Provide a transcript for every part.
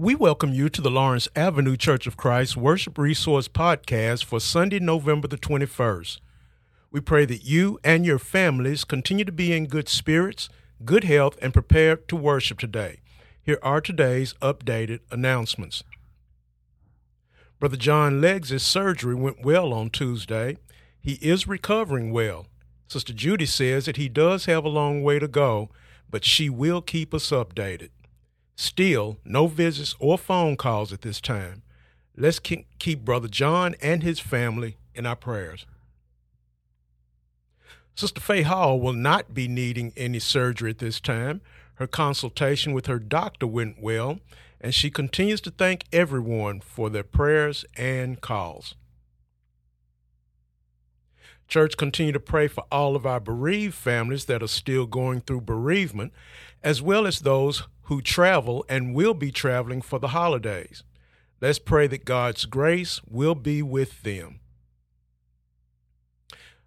We welcome you to the Lawrence Avenue Church of Christ Worship Resource Podcast for Sunday, November the 21st. We pray that you and your families continue to be in good spirits, good health, and prepared to worship today. Here are today's updated announcements. Brother John Leggs' surgery went well on Tuesday. He is recovering well. Sister Judy says that he does have a long way to go, but she will keep us updated. Still, no visits or phone calls at this time. Let's keep Brother John and his family in our prayers. Sister Faye Hall will not be needing any surgery at this time. Her consultation with her doctor went well, and she continues to thank everyone for their prayers and calls. Church, continue to pray for all of our bereaved families that are still going through bereavement, as well as those who travel and will be traveling for the holidays. Let's pray that God's grace will be with them.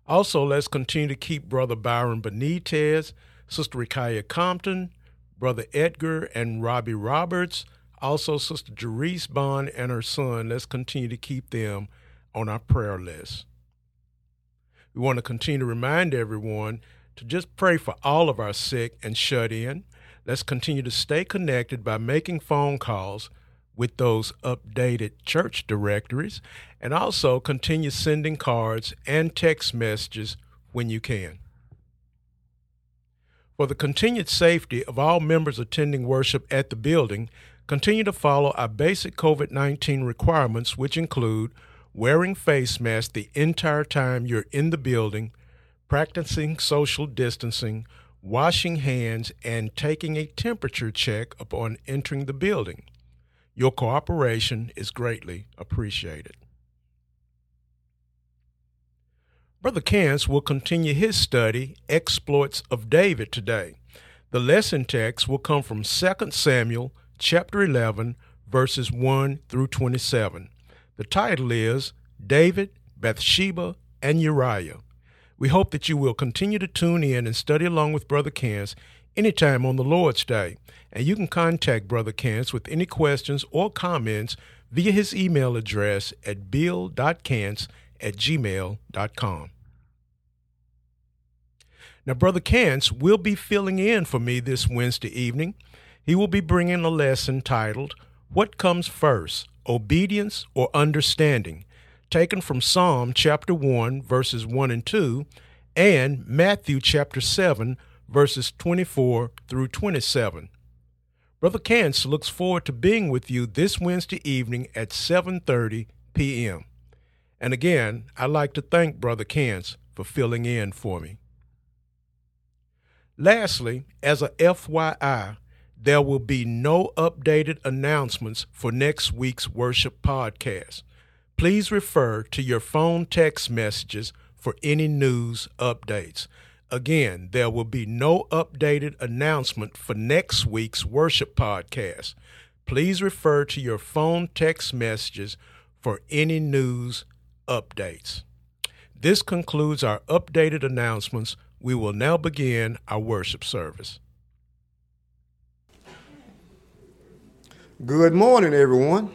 Also, let's continue to keep Brother Byron Benitez, Sister Rikaya Compton, Brother Edgar and Robbie Roberts, also Sister Jerice Bond and her son. Let's continue to keep them on our prayer list. We want to continue to remind everyone to just pray for all of our sick and shut in. Let's continue to stay connected by making phone calls with those updated church directories and also continue sending cards and text messages when you can. For the continued safety of all members attending worship at the building, continue to follow our basic COVID 19 requirements, which include wearing face masks the entire time you're in the building, practicing social distancing, washing hands, and taking a temperature check upon entering the building. Your cooperation is greatly appreciated. Brother Kance will continue his study, Exploits of David, today. The lesson text will come from 2 Samuel chapter 11, verses 1 through 27. The title is David, Bathsheba, and Uriah. We hope that you will continue to tune in and study along with Brother Kance anytime on the Lord's Day. And you can contact Brother Kance with any questions or comments via his email address at bill.cance at gmail.com. Now, Brother Kance will be filling in for me this Wednesday evening. He will be bringing a lesson titled, What Comes First, Obedience or Understanding? Taken from Psalm chapter 1, verses 1 and 2, and Matthew chapter 7, verses 24 through 27. Brother Kance looks forward to being with you this Wednesday evening at 7:30 p.m. And again, I'd like to thank Brother Kance for filling in for me. Lastly, as a FYI, there will be no updated announcements for next week's worship podcast please refer to your phone text messages for any news updates. Again, there will be no updated announcement for next week's worship podcast. Please refer to your phone text messages for any news updates. This concludes our updated announcements. We will now begin our worship service. Good morning, everyone.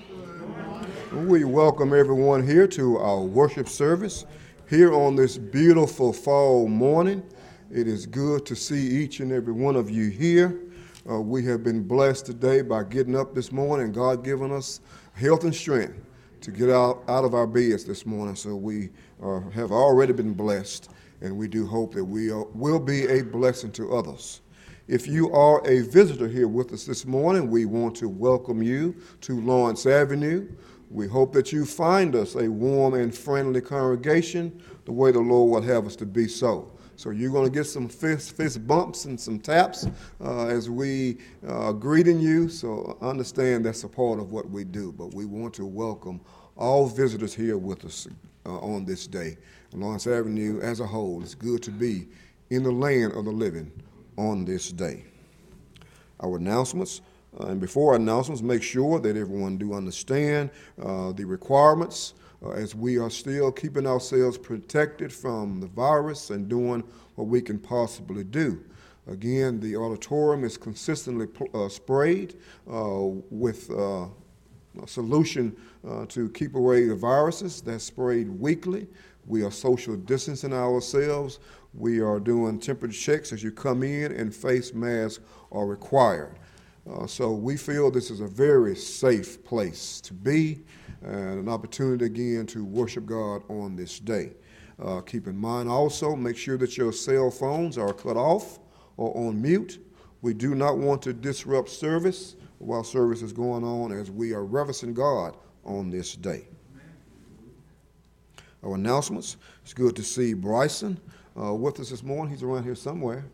We welcome everyone here to our worship service here on this beautiful fall morning. It is good to see each and every one of you here. Uh, we have been blessed today by getting up this morning, God giving us health and strength to get out, out of our beds this morning. So we uh, have already been blessed, and we do hope that we are, will be a blessing to others. If you are a visitor here with us this morning, we want to welcome you to Lawrence Avenue. We hope that you find us a warm and friendly congregation the way the Lord would have us to be so. So you're going to get some fist, fist bumps and some taps uh, as we uh, greeting you. So understand that's a part of what we do. But we want to welcome all visitors here with us uh, on this day. Lawrence Avenue as a whole, it's good to be in the land of the living on this day. Our announcements. Uh, and before announcements, make sure that everyone do understand uh, the requirements uh, as we are still keeping ourselves protected from the virus and doing what we can possibly do. Again, the auditorium is consistently uh, sprayed uh, with uh, a solution to keep away the viruses that's sprayed weekly. We are social distancing ourselves. We are doing temperature checks as you come in, and face masks are required. Uh, so we feel this is a very safe place to be and an opportunity again to worship God on this day. Uh, keep in mind also, make sure that your cell phones are cut off or on mute. We do not want to disrupt service while service is going on as we are reverencing God on this day. Our announcements. It's good to see Bryson uh, with us this morning. He's around here somewhere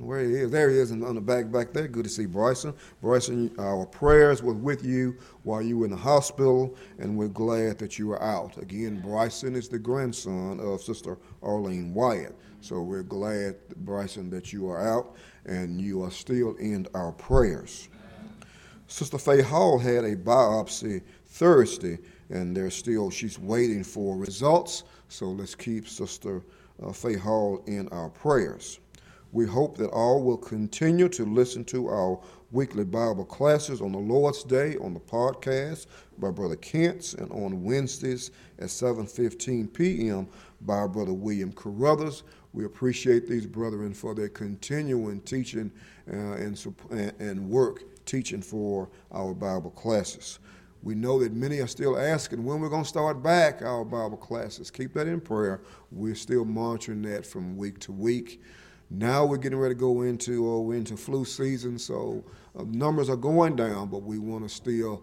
where he is. There he is on the back back there. Good to see Bryson. Bryson, our prayers were with you while you were in the hospital, and we're glad that you are out. Again, Bryson is the grandson of Sister Arlene Wyatt. So we're glad, Bryson, that you are out and you are still in our prayers. Sister Faye Hall had a biopsy Thursday, and they're still, she's waiting for results. So let's keep Sister uh, Faye Hall in our prayers. We hope that all will continue to listen to our weekly Bible classes on the Lord's Day on the podcast by Brother Kent's and on Wednesdays at 7:15 p.m. by Brother William Carruthers. We appreciate these brethren for their continuing teaching uh, and, and work teaching for our Bible classes. We know that many are still asking when we're going to start back our Bible classes. Keep that in prayer. We're still monitoring that from week to week. Now we're getting ready to go into uh, into flu season, so uh, numbers are going down, but we want to still,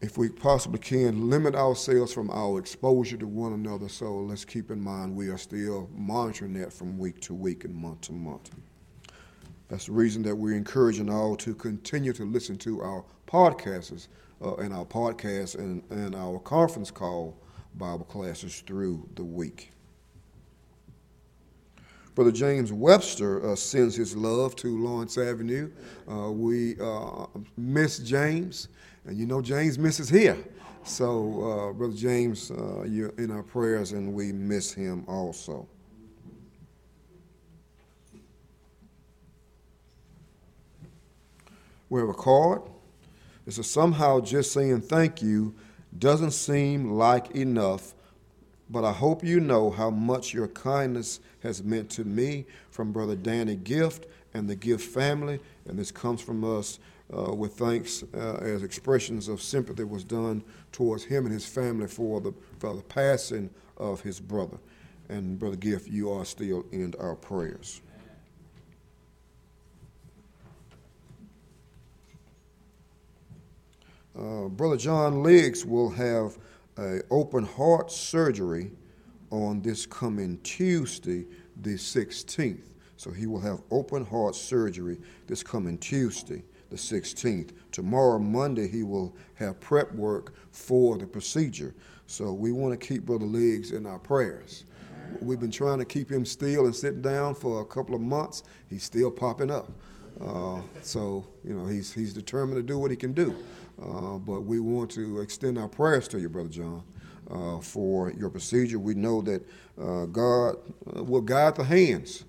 if we possibly can, limit ourselves from our exposure to one another. So let's keep in mind we are still monitoring that from week to week and month to month. That's the reason that we're encouraging all to continue to listen to our podcasts uh, and our podcasts and, and our conference call Bible classes through the week. Brother James Webster uh, sends his love to Lawrence Avenue. Uh, we uh, miss James, and you know James misses here. So, uh, Brother James, uh, you're in our prayers, and we miss him also. We have a card. It's a somehow just saying thank you doesn't seem like enough but I hope you know how much your kindness has meant to me from Brother Danny Gift and the Gift family. And this comes from us uh, with thanks uh, as expressions of sympathy was done towards him and his family for the, for the passing of his brother. And Brother Gift, you are still in our prayers. Uh, Brother John Liggs will have a open heart surgery on this coming Tuesday, the 16th. So he will have open heart surgery this coming Tuesday, the 16th. Tomorrow, Monday, he will have prep work for the procedure. So we want to keep Brother Liggs in our prayers. We've been trying to keep him still and sitting down for a couple of months. He's still popping up. Uh, so, you know, he's, he's determined to do what he can do. Uh, but we want to extend our prayers to you, Brother John, uh, for your procedure. We know that uh, God uh, will guide the hands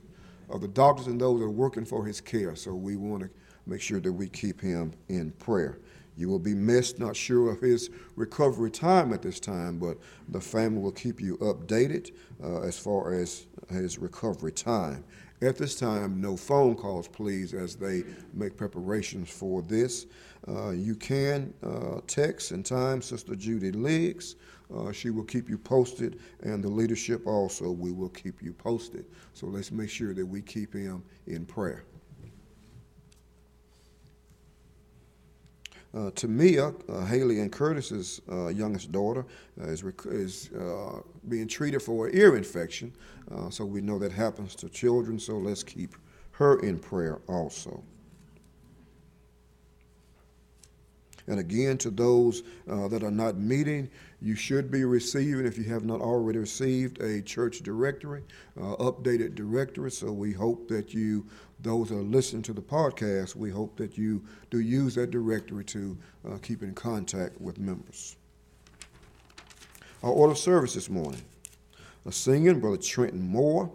of the doctors and those that are working for his care. So we want to make sure that we keep him in prayer. You will be missed, not sure of his recovery time at this time, but the family will keep you updated uh, as far as his recovery time. At this time, no phone calls, please, as they make preparations for this. Uh, you can uh, text and time Sister Judy Liggs. Uh, she will keep you posted, and the leadership also, we will keep you posted. So let's make sure that we keep him in prayer. Uh, Tamia, uh, Haley and Curtis's uh, youngest daughter, uh, is, rec- is uh, being treated for an ear infection. Uh, so we know that happens to children, so let's keep her in prayer also. And again, to those uh, that are not meeting, you should be receiving, if you have not already received, a church directory, uh, updated directory. So we hope that you, those that are listening to the podcast, we hope that you do use that directory to uh, keep in contact with members. Our order of service this morning. A singing, Brother Trenton Moore.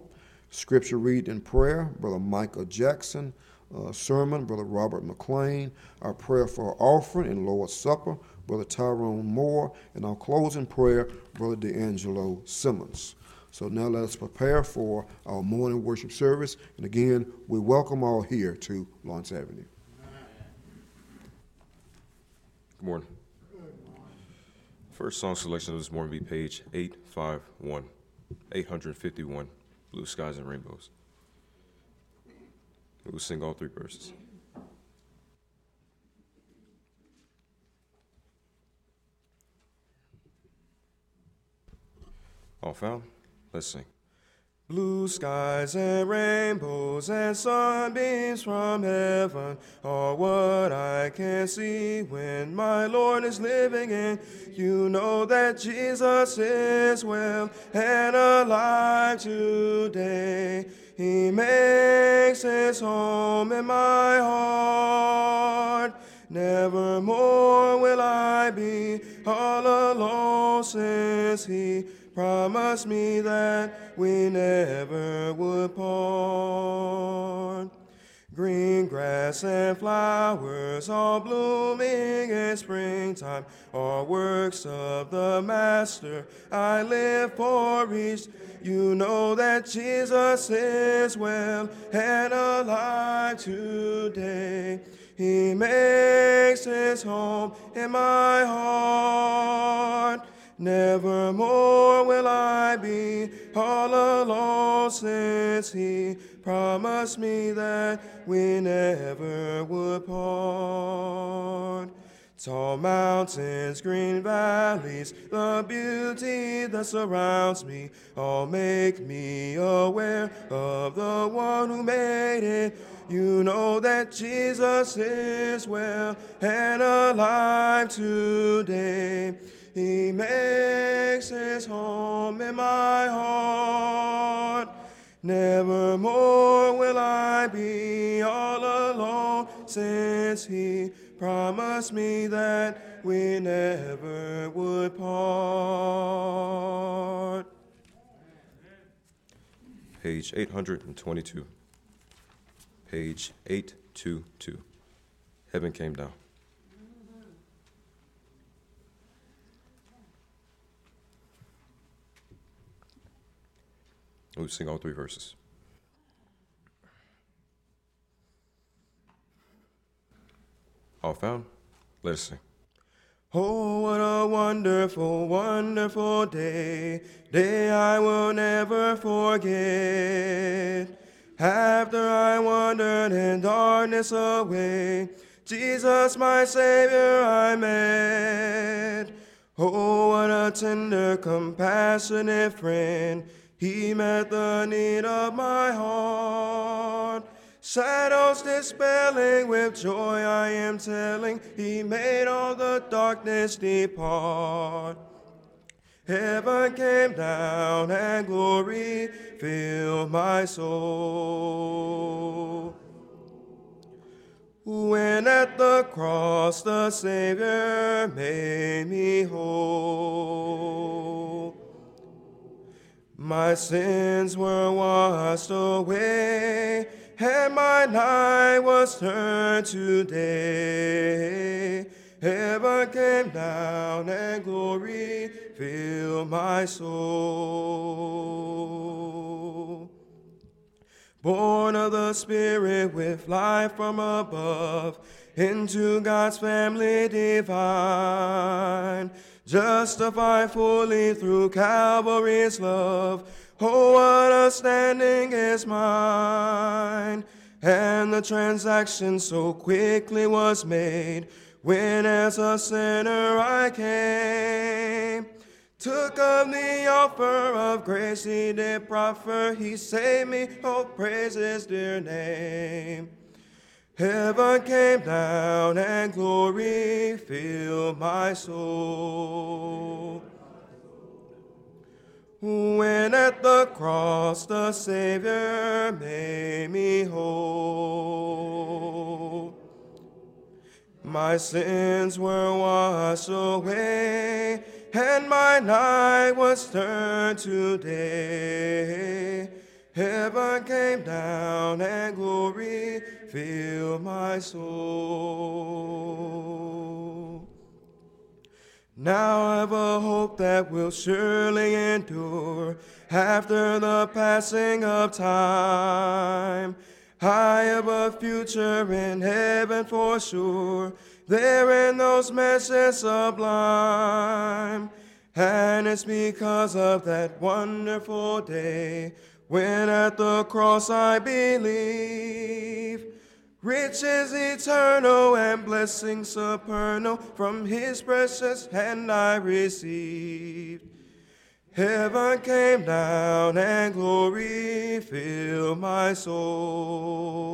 Scripture reading and prayer, Brother Michael Jackson. Uh, sermon, Brother Robert McLean. Our prayer for our offering and Lord's Supper, Brother Tyrone Moore. And our closing prayer, Brother D'Angelo Simmons. So now let us prepare for our morning worship service. And again, we welcome all here to Lawrence Avenue. Good morning. First song selection of this morning will be page 851, 851, Blue Skies and Rainbows. We'll sing all three verses. All found? Let's sing. Blue skies and rainbows and sunbeams from heaven are what I can see when my Lord is living in. You know that Jesus is well and alive today. He makes his home in my heart. Nevermore will I be all alone since he promised me that we never would part. Green grass and flowers all blooming in springtime are works of the Master. I live for each. You know that Jesus is well and alive today. He makes his home in my heart. Nevermore will I be all alone since he promised me that we never would part. Tall mountains, green valleys, the beauty that surrounds me all make me aware of the one who made it. You know that Jesus is well and alive today. He makes his home in my heart. Nevermore will I be all alone, since he promised me that we never would part. Page 822. Page 822. Heaven came down. We sing all three verses. All found? Let us sing. Oh, what a wonderful, wonderful day, day I will never forget. After I wandered in darkness away, Jesus, my Savior, I met. Oh, what a tender, compassionate friend. He met the need of my heart. Shadows dispelling with joy, I am telling, He made all the darkness depart. Heaven came down and glory filled my soul. When at the cross the Savior made me whole. My sins were washed away, and my night was turned to day. Heaven came down, and glory filled my soul. Born of the Spirit with life from above, into God's family divine justified fully through Calvary's love. Oh, what a standing is mine! And the transaction so quickly was made when, as a sinner, I came. Took of the offer of grace he did proffer, he saved me, oh, praise his dear name. Heaven came down and glory filled my soul. When at the cross the Savior made me whole, my sins were washed away, and my night was turned to day. Heaven came down and glory filled my soul. Now I've a hope that will surely endure after the passing of time. I have a future in heaven for sure, there in those mansions sublime. And it's because of that wonderful day when at the cross I believe Riches eternal and blessings supernal from his precious hand I received. Heaven came down and glory filled my soul.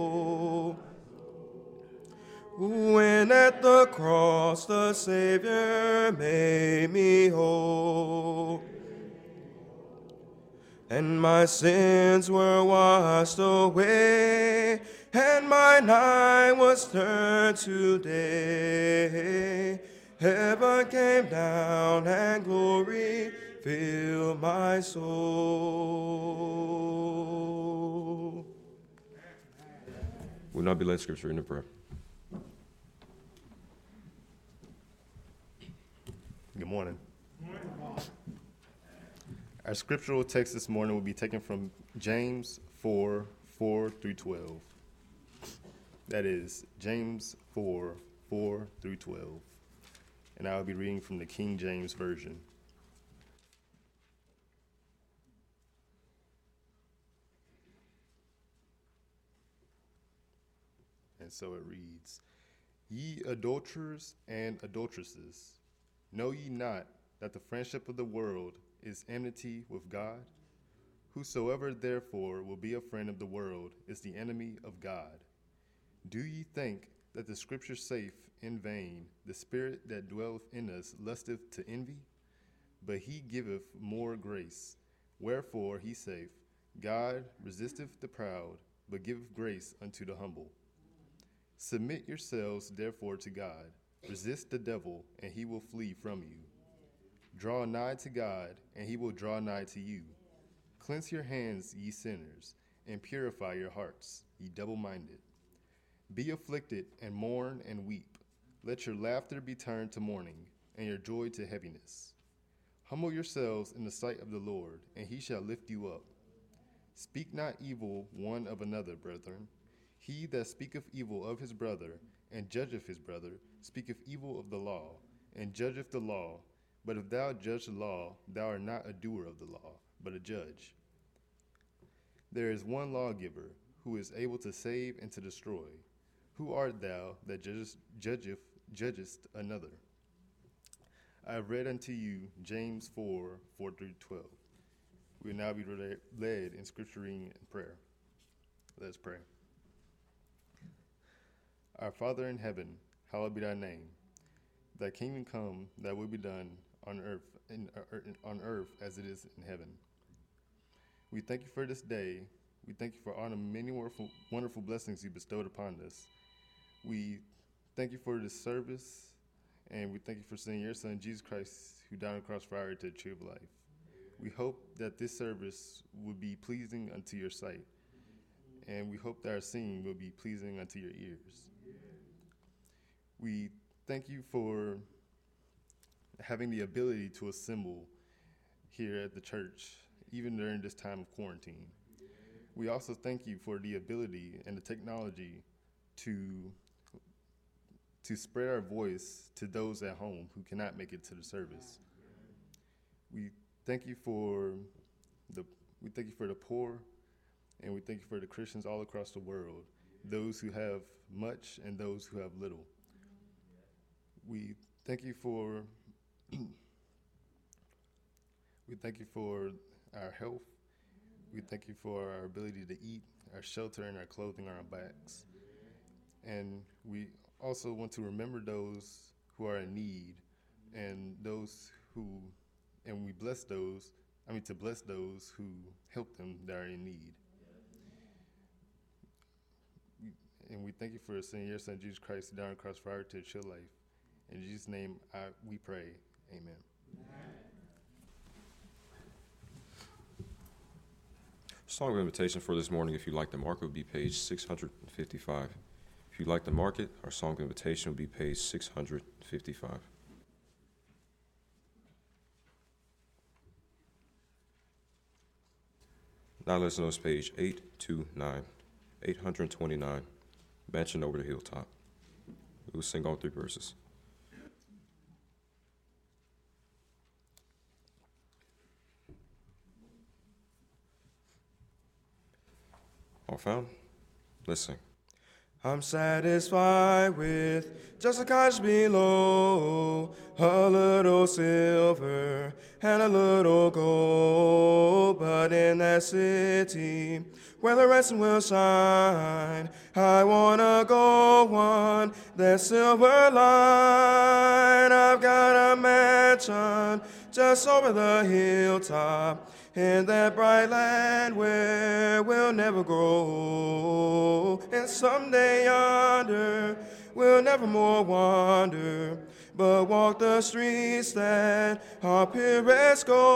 When at the cross the Savior made me whole, and my sins were washed away and my night was turned to day. Heaven came down and glory filled my soul. Will not be led scripture in the prayer. Good morning. Our scriptural text this morning will be taken from James 4 4 through 12. That is James 4 4 through 12. And I will be reading from the King James Version. And so it reads Ye adulterers and adulteresses, know ye not that the friendship of the world is enmity with God? Whosoever therefore will be a friend of the world is the enemy of God. Do ye think that the scripture saith in vain, The spirit that dwelleth in us lusteth to envy? But he giveth more grace. Wherefore he saith, God resisteth the proud, but giveth grace unto the humble. Submit yourselves therefore to God. Resist the devil, and he will flee from you. Draw nigh to God, and he will draw nigh to you. Cleanse your hands, ye sinners, and purify your hearts, ye double minded. Be afflicted and mourn and weep. Let your laughter be turned to mourning, and your joy to heaviness. Humble yourselves in the sight of the Lord, and he shall lift you up. Speak not evil one of another, brethren. He that speaketh evil of his brother, and judgeth his brother, speaketh evil of the law, and judgeth the law. But if thou judge the law, thou art not a doer of the law, but a judge. There is one lawgiver, who is able to save and to destroy. Who art thou that judgest, judgest another? I have read unto you James 4 4 through 12. We will now be led in scripture reading and prayer. Let's pray. Our Father in heaven, hallowed be thy name. Thy kingdom come, thy will be done on earth, in, uh, on earth as it is in heaven. We thank you for this day. We thank you for all the many wonderful, wonderful blessings you bestowed upon us. We thank you for this service, and we thank you for sending your Son, Jesus Christ, who died on the cross for our to achieve life. We hope that this service will be pleasing unto your sight, and we hope that our singing will be pleasing unto your ears. We thank you for having the ability to assemble here at the church, even during this time of quarantine. We also thank you for the ability and the technology to to spread our voice to those at home who cannot make it to the service. We thank you for the we thank you for the poor and we thank you for the Christians all across the world, those who have much and those who have little. We thank you for we thank you for our health. We thank you for our ability to eat, our shelter, and our clothing on our backs. And we also want to remember those who are in need and those who, and we bless those, I mean, to bless those who help them that are in need. And we thank you for sending your son, Jesus Christ, down across fire to chill life. In Jesus' name, I, we pray. Amen. Song of invitation for this morning, if you'd like to mark would be page 655. If you'd like to mark it, our song invitation will be page 655. Now let's notice page 829, 829, Mansion Over the Hilltop. We will sing all three verses. All found? Let's sing. I'm satisfied with just a cottage below, a little silver and a little gold. But in that city where the rest will shine, I wanna go on that silver line. I've got a mansion just over the hilltop in that bright land where we'll never grow. And someday yonder we'll never more wander, but walk the streets that are pure as gold.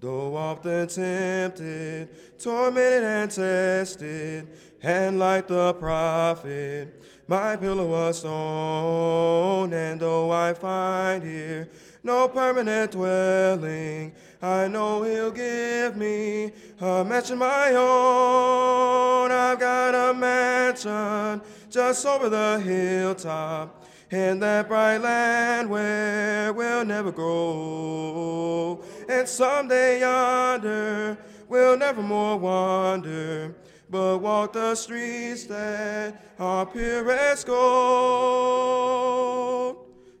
Though often tempted, tormented and tested, and like the prophet, my pillow was stone, and though I find here no permanent dwelling. I know He'll give me a mansion my own. I've got a mansion just over the hilltop in that bright land where we'll never grow. And someday yonder we'll never more wander, but walk the streets that are pure as gold.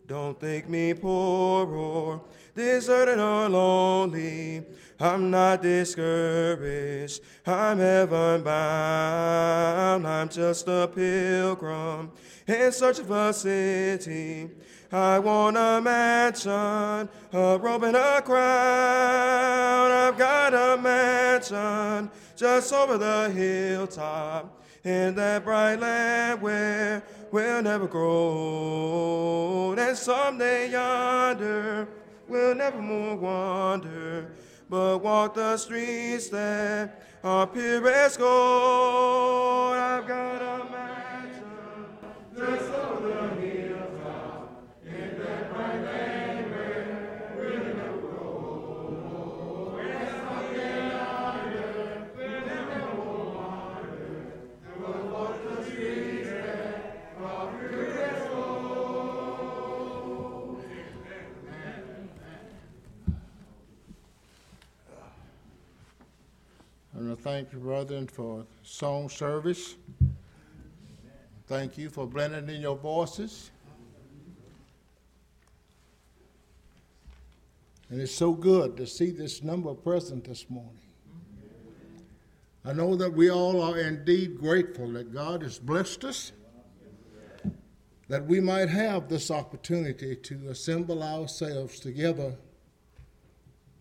Don't think me poor or deserted or lonely. I'm not discouraged. I'm heaven bound. I'm just a pilgrim in search of a city. I want a mansion, a robe and a crown. I've got a mansion just over the hilltop in that bright land where we'll never grow. And someday yonder we'll never more wander, but walk the streets that are pure as gold. I've got a mansion thank you, brethren, for song service. Thank you for blending in your voices. And it's so good to see this number present this morning. I know that we all are indeed grateful that God has blessed us, that we might have this opportunity to assemble ourselves together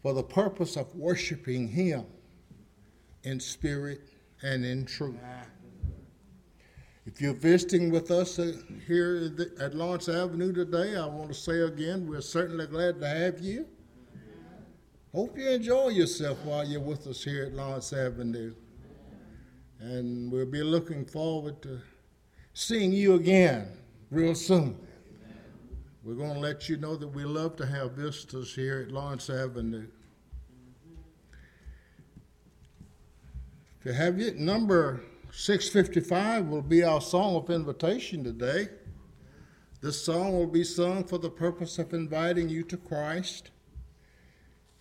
for the purpose of worshiping Him in spirit and in truth. If you're visiting with us uh, here at Lawrence Avenue today, I want to say again, we're certainly glad to have you. Hope you enjoy yourself while you're with us here at Lawrence Avenue. And we'll be looking forward to seeing you again real soon. We're going to let you know that we love to have visitors here at Lawrence Avenue. You have it, number 655 will be our song of invitation today. This song will be sung for the purpose of inviting you to Christ.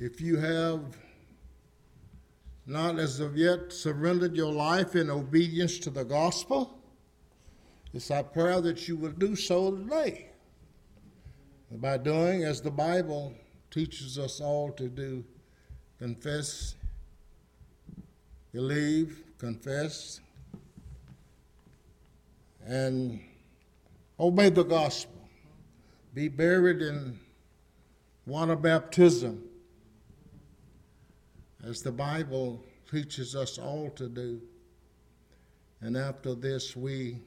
If you have not as of yet surrendered your life in obedience to the gospel, it's our prayer that you will do so today. By doing as the Bible teaches us all to do confess, believe, confess, and obey the gospel. Be buried in water baptism, as the Bible teaches us all to do. And after this, we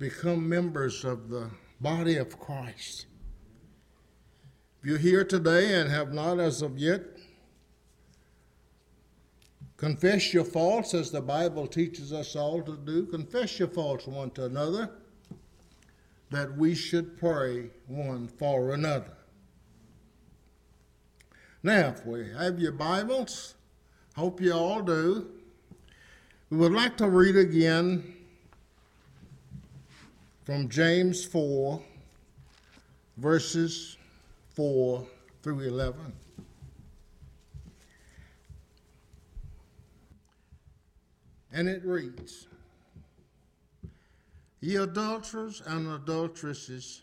become members of the body of Christ. If you're here today and have not as of yet Confess your faults as the Bible teaches us all to do. Confess your faults one to another, that we should pray one for another. Now, if we have your Bibles, hope you all do, we would like to read again from James 4, verses 4 through 11. And it reads Ye adulterers and adulteresses,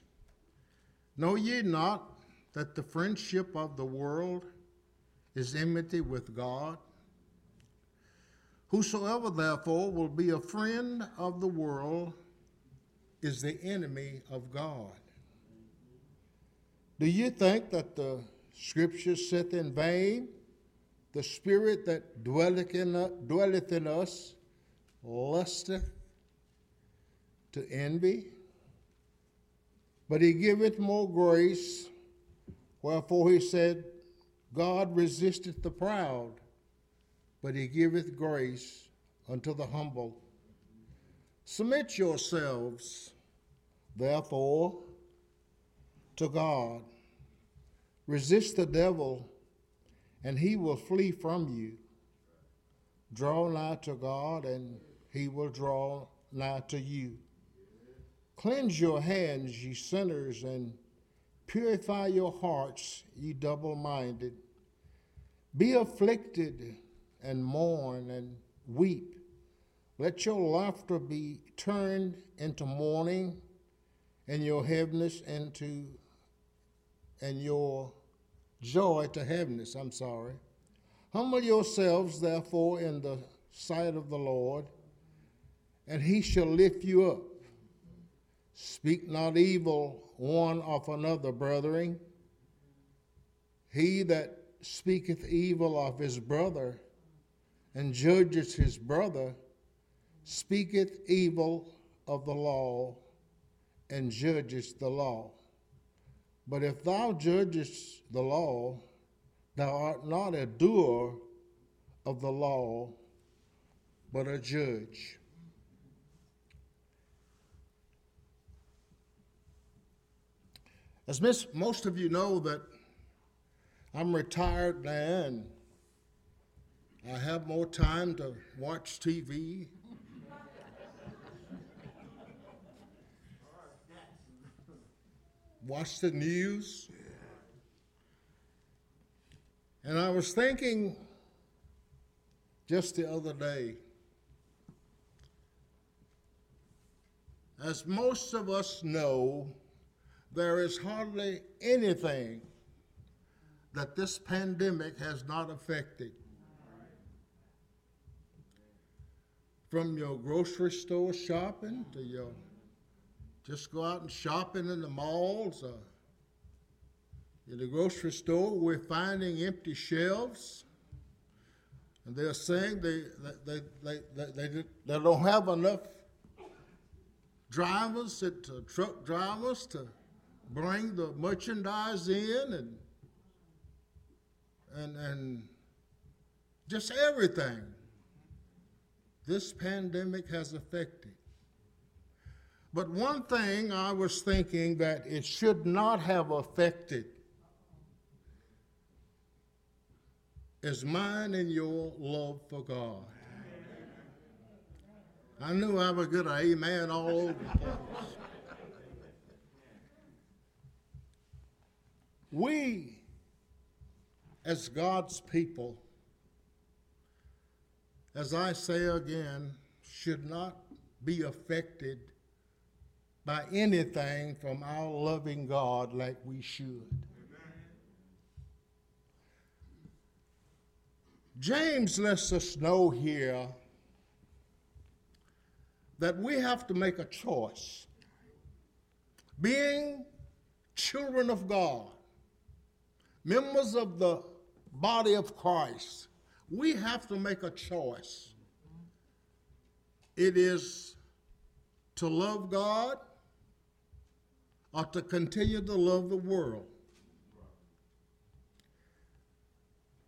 know ye not that the friendship of the world is enmity with God? Whosoever therefore will be a friend of the world is the enemy of God. Do you think that the scripture saith in vain, the spirit that dwelleth in, dwelleth in us lusteth to envy? But he giveth more grace, wherefore he said, God resisteth the proud, but he giveth grace unto the humble. Submit yourselves, therefore, to God. Resist the devil, and he will flee from you. Draw nigh to God, and he will draw nigh to you. Cleanse your hands, ye sinners, and purify your hearts, ye double minded. Be afflicted and mourn and weep. Let your laughter be turned into mourning, and your heaviness into and your joy to heaviness. I'm sorry. Humble yourselves, therefore, in the sight of the Lord, and he shall lift you up. Speak not evil one of another, brethren. He that speaketh evil of his brother and judges his brother speaketh evil of the law and judgest the law. But if thou judgest the law, thou art not a doer of the law, but a judge. As most of you know that I'm retired now and I have more time to watch TV. watch the news. And I was thinking just the other day, as most of us know, there is hardly anything that this pandemic has not affected. From your grocery store shopping to your just go out and shopping in the malls. Uh, in the grocery store, we're finding empty shelves. And they're saying they, they, they, they, they, they don't have enough drivers, to, truck drivers to bring the merchandise in and and, and just everything this pandemic has affected. But one thing I was thinking that it should not have affected is mine and your love for God. I knew I would get an amen all over the place. We as God's people, as I say again, should not be affected by anything from our loving God like we should. James lets us know here that we have to make a choice. Being children of God, members of the body of Christ, we have to make a choice. It is to love God or to continue to love the world.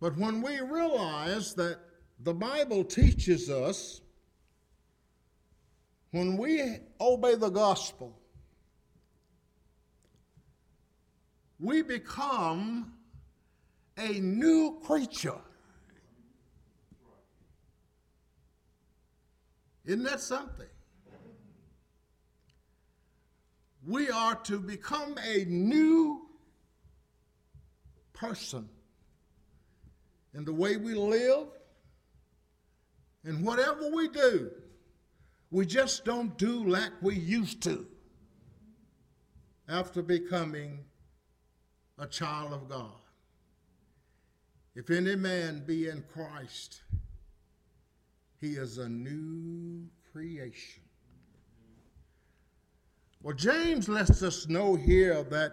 But when we realize that the Bible teaches us when we obey the gospel, we become a new creature. Isn't that something? We are to become a new person in the way we live and whatever we do. We just don't do like we used to after becoming a child of God. If any man be in Christ, he is a new creation. Well, James lets us know here that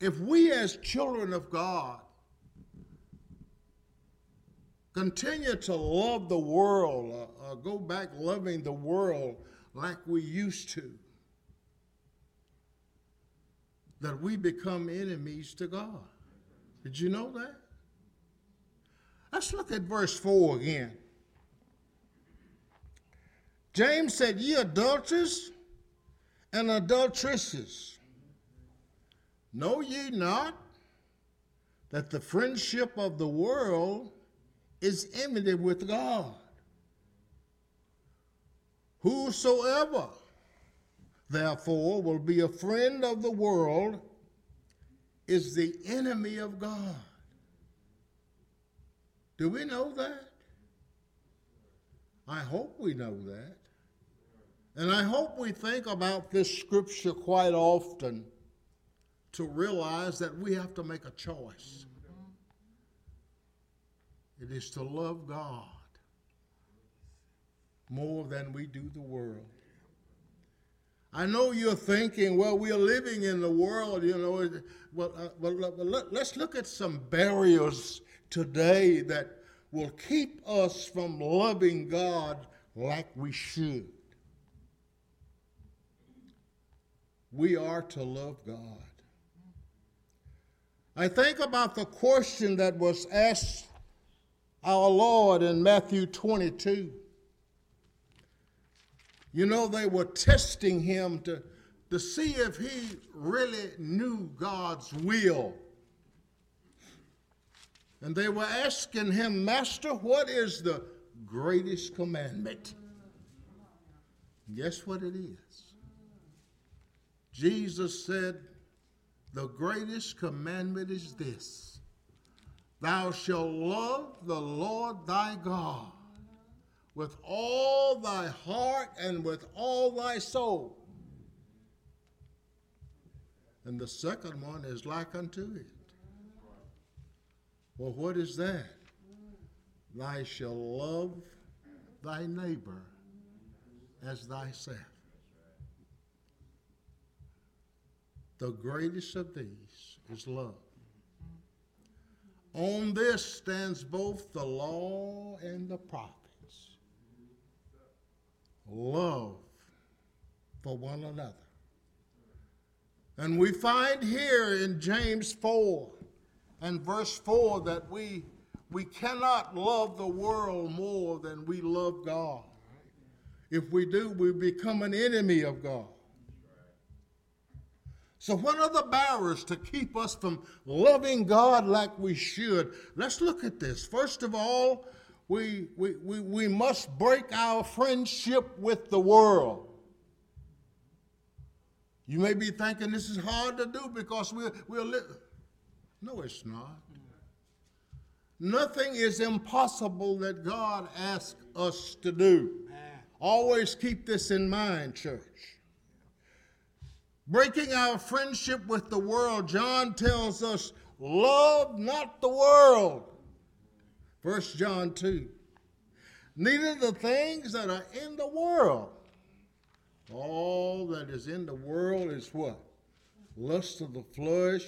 if we, as children of God, continue to love the world, uh, uh, go back loving the world like we used to, that we become enemies to God. Did you know that? Let's look at verse 4 again. James said, Ye adulterers and adulteresses, know ye not that the friendship of the world is enmity with God? Whosoever, therefore, will be a friend of the world is the enemy of God. Do we know that? I hope we know that. And I hope we think about this scripture quite often to realize that we have to make a choice. It is to love God more than we do the world. I know you're thinking, well, we're living in the world, you know. Well, uh, well, let's look at some barriers today that will keep us from loving God like we should. We are to love God. I think about the question that was asked our Lord in Matthew 22. You know, they were testing him to, to see if he really knew God's will. And they were asking him, Master, what is the greatest commandment? Guess what it is? Jesus said, The greatest commandment is this Thou shalt love the Lord thy God with all thy heart and with all thy soul. And the second one is like unto it. Well, what is that? Thou shalt love thy neighbor as thyself. The greatest of these is love. On this stands both the law and the prophets. Love for one another. And we find here in James 4 and verse 4 that we, we cannot love the world more than we love God. If we do, we become an enemy of God. So, what are the barriers to keep us from loving God like we should? Let's look at this. First of all, we, we, we, we must break our friendship with the world. You may be thinking this is hard to do because we're, we're no, it's not. Nothing is impossible that God asks us to do. Always keep this in mind, church breaking our friendship with the world, John tells us, love not the world. First John 2. Neither the things that are in the world. All that is in the world is what? Lust of the flesh,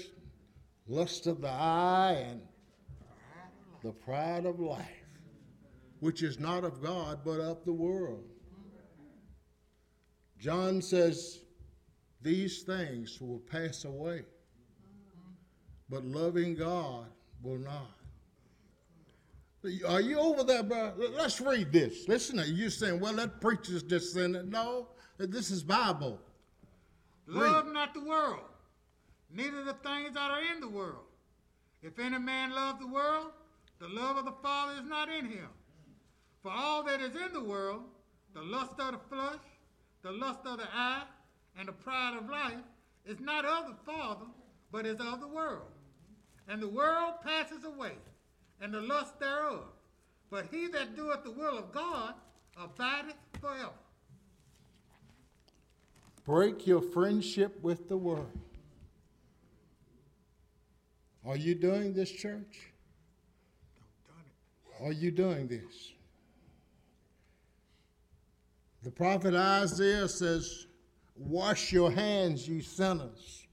lust of the eye, and the pride of life, which is not of God, but of the world. John says, these things will pass away, but loving God will not. Are you over there, bro? Let's read this. Listen, you're saying, well, that preacher's just saying it. No, this is Bible. Love not the world, neither the things that are in the world. If any man love the world, the love of the Father is not in him. For all that is in the world, the lust of the flesh, the lust of the eye, and the pride of life, is not of the Father, but is of the world. And the world passes away, and the lust thereof. But he that doeth the will of God abideth forever. Break your friendship with the world. Are you doing this, church? Are you doing this? The prophet Isaiah says, Wash your hands, ye sinners.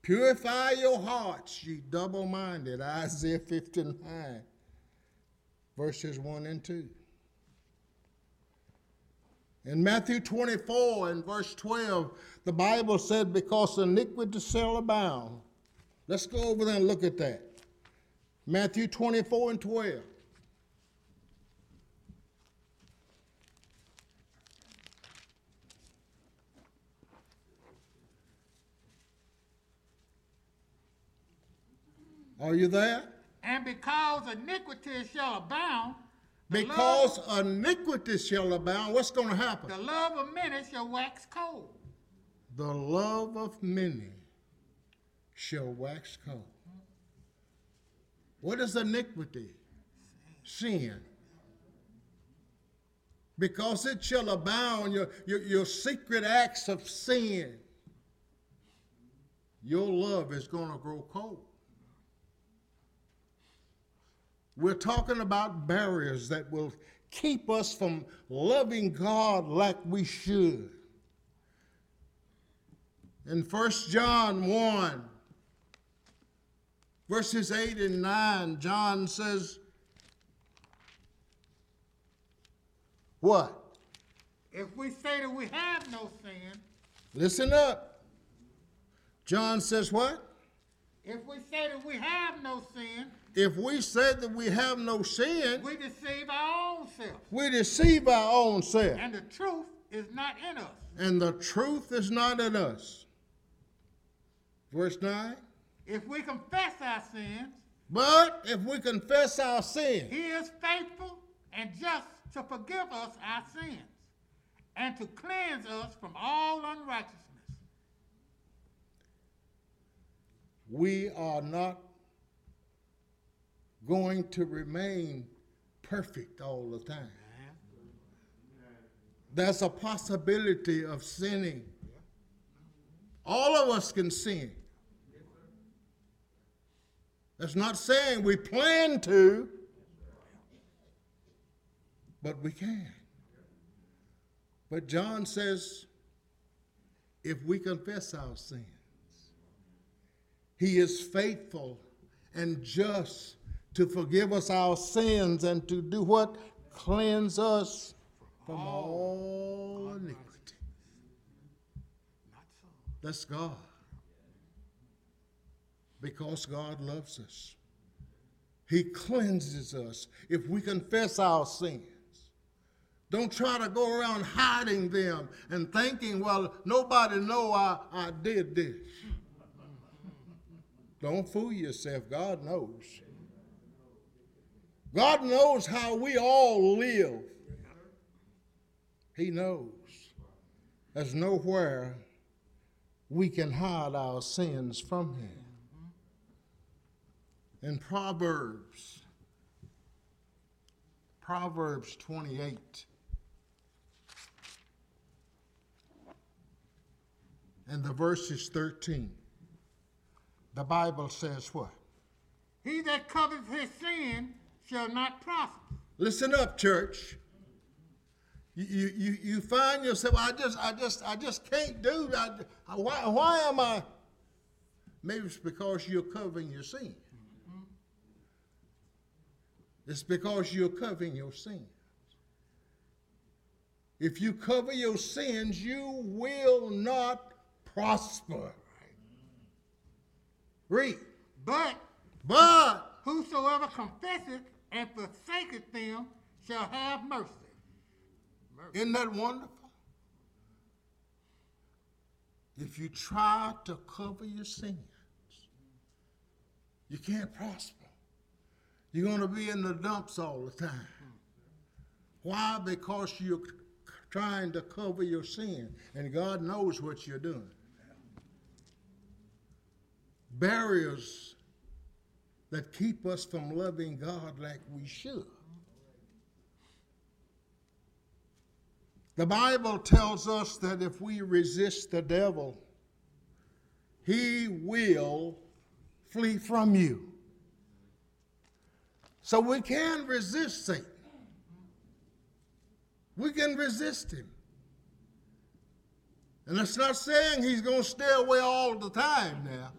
Purify your hearts, ye double minded. Isaiah 59, verses 1 and 2. In Matthew 24 and verse 12, the Bible said, Because iniquity shall abound. Let's go over there and look at that. Matthew 24 and 12. Are you there? And because iniquity shall abound, Because love, iniquity shall abound, what's going to happen? the love of many shall wax cold. The love of many shall wax cold. What is iniquity? Sin. Because it shall abound, your, your, your secret acts of sin, your love is going to grow cold. We're talking about barriers that will keep us from loving God like we should. In 1 John 1, verses 8 and 9, John says, What? If we say that we have no sin, Listen up. John says, What? if we say that we have no sin, If we say that we have no sin, we deceive our own self. we deceive our own self, And the truth is not in us. and the truth is not in us. Verse 9. If we confess our sins, But if we confess our sins, he is faithful and just to forgive us our sins and to cleanse us from all unrighteousness. we are not going to remain perfect all the time. There's a possibility of sinning. All of us can sin. That's not saying we plan to, but we can. But John says if we confess our sins, he is faithful and just to forgive us our sins and to do what? Cleanse us from all iniquity. That's God. Because God loves us. He cleanses us if we confess our sins. Don't try to go around hiding them and thinking, well, nobody know I, I did this. Don't fool yourself. God knows. God knows how we all live. He knows. There's nowhere we can hide our sins from Him. In Proverbs, Proverbs 28, and the verse is 13. The Bible says what? He that covers his sin shall not prosper. Listen up, church. You, you, you, you find yourself, I just, I just, I just can't do that. Why, why am I? Maybe it's because you're covering your sin. It's because you're covering your sins. If you cover your sins, you will not prosper. Read. But But whosoever confesseth and forsaketh them shall have mercy. mercy. Isn't that wonderful? If you try to cover your sins, you can't prosper. You're going to be in the dumps all the time. Why? Because you're trying to cover your sin, and God knows what you're doing. Barriers that keep us from loving God like we should. The Bible tells us that if we resist the devil, he will flee from you. So we can resist Satan. We can resist him. And that's not saying he's going to stay away all the time now.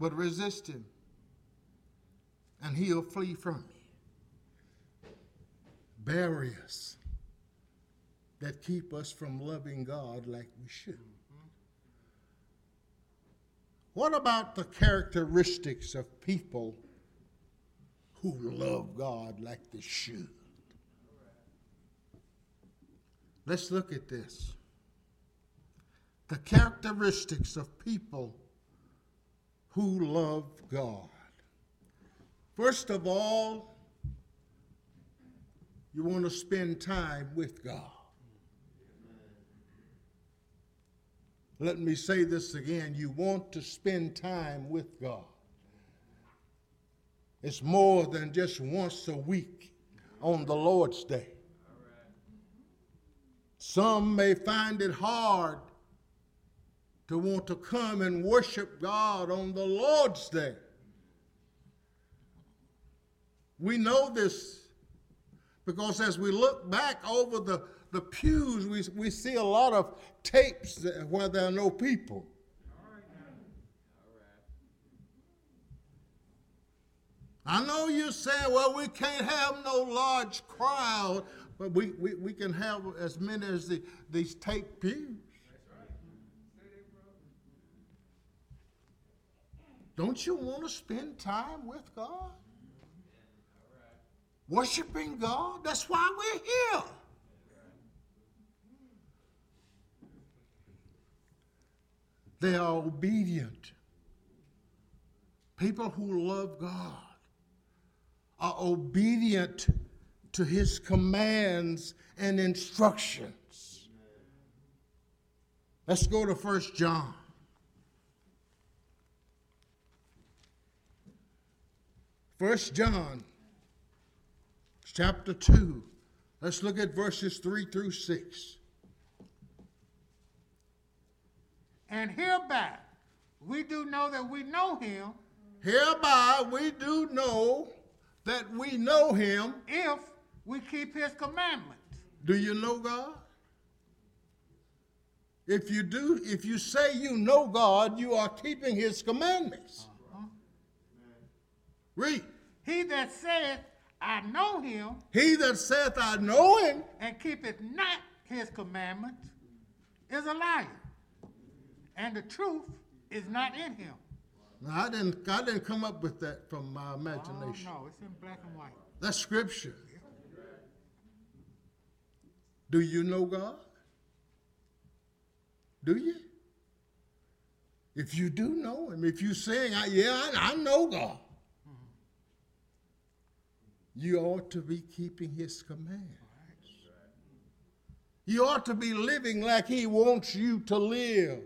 But resist him, and he'll flee from you. Barriers that keep us from loving God like we should. What about the characteristics of people who love God like they should? Let's look at this. The characteristics of people who love God. First of all, you want to spend time with God. Let me say this again. You want to spend time with God. It's more than just once a week on the Lord's Day. Some may find it hard to want to come and worship God on the Lord's Day. We know this because as we look back over the the pews, we, we see a lot of tapes where there are no people. I know you're saying, well, we can't have no large crowd, but we, we, we can have as many as the, these tape pews. Don't you want to spend time with God? Worshiping God? That's why we're here. They are obedient. People who love God are obedient to his commands and instructions. Let's go to 1 John. First John chapter 2. Let's look at verses 3 through 6. And hereby we do know that we know him Hereby we do know that we know him. if we keep his commandments. Do you know God? If you do, if you say you know God, you are keeping his commandments. Uh-huh. Read. He that saith, I know him, He that saith, I know him, and keepeth not his commandments, is a liar. And the truth is not in him. now I didn't I didn't come up with that from my Oh, imagination. no, it's in black and white. That's scripture. Do you know God? Do you? If you do know Him, if you're saying, "I- Yeah, I, I know God, mm-hmm. you ought to be keeping His commands. You ought to be living like He wants you to live.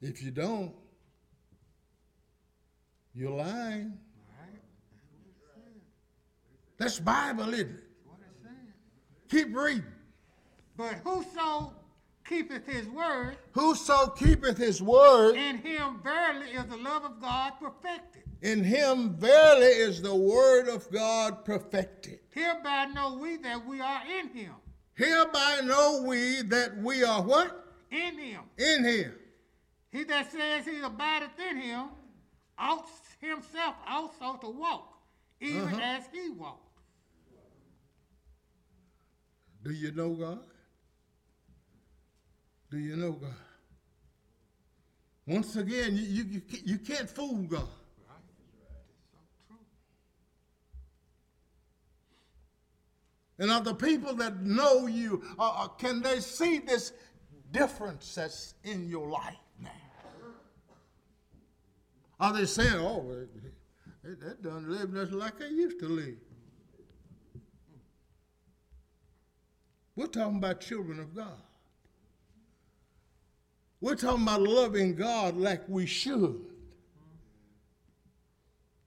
If you don't, you're lying. That's Bible, isn't it? What it says. Keep reading. But whoso keepeth his word, Whoso keepeth his word, in him verily is the love of God perfected. in him verily is the word of God perfected. Hereby know we that we are in him. Hereby know we that we are what? In him. In him. He that says he abideth in him ought himself also to walk, even Uh-huh. as he walked. Do you know God? Do you know God? Once again, you, you, you, can't- fool God. And are the people that know you, uh, uh, can they see this difference that's in your life? Are they saying, oh, that, that done live nothing like they used to live? We're talking about children of God. We're talking about loving God like we should.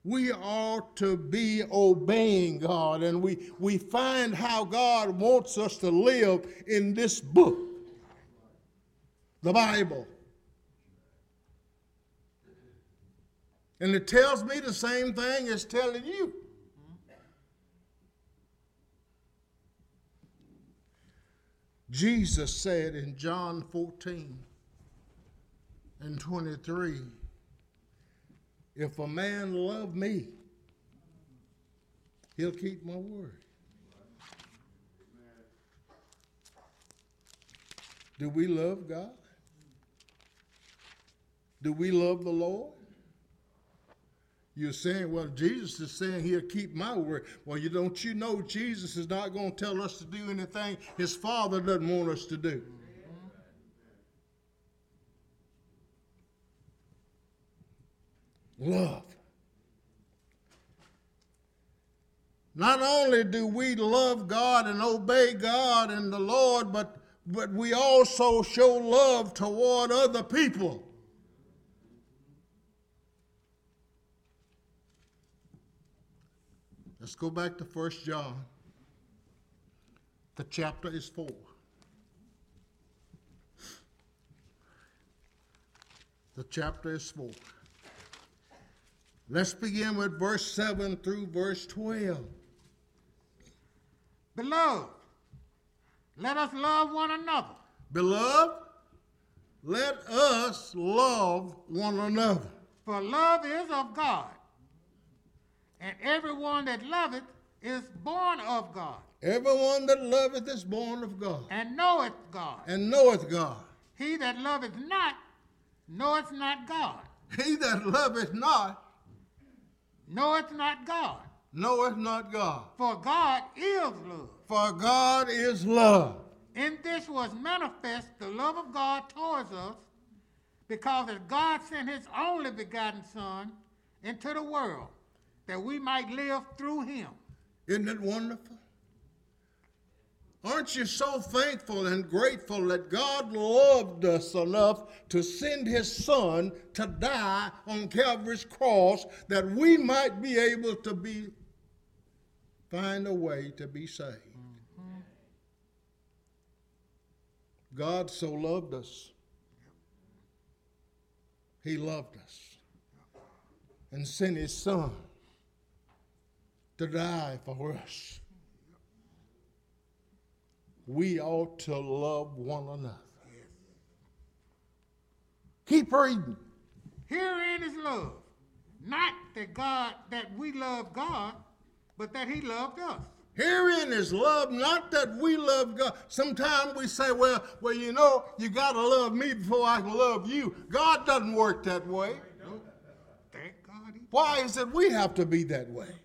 We ought to be obeying God, and we, we find how God wants us to live in this book, the Bible. And it tells me the same thing it's telling you. Jesus said in John 14 and 23 If a man love me, he'll keep my word. Do we love God? Do we love the Lord? You're saying, well, Jesus is saying he'll keep my word. Well, you don't you know Jesus is not going to tell us to do anything his Father doesn't want us to do. Love. Not only do we love God and obey God and the Lord, but, but we also show love toward other people. Let's go back to 1 John. The chapter is 4. The chapter is 4. Let's begin with verse 7 through verse 12. Beloved, let us love one another. Beloved, let us love one another. For love is of God. And everyone that loveth is born of God, Everyone that loveth is born of God, and knoweth God. and knoweth God. He that loveth not knoweth not God, He that loveth not knoweth not God. knoweth not God. For God is love. For God is love. In this was manifest the love of God towards us, because as God sent his only begotten Son into the world, that we might live through him. Isn't it wonderful? Aren't you so thankful and grateful that God loved us enough to send his son to die on Calvary's cross that we might be able to be find a way to be saved? God so loved us. He loved us and sent his son to die for us. We ought to love one another. Keep reading. Herein is love. Not that God that we love God, but that he loved us. Herein is love, not that we love God. Sometimes we say, well, well, you know, you got to love me before I can love you. God doesn't work that way. Thank God he Why is it we have to be that way?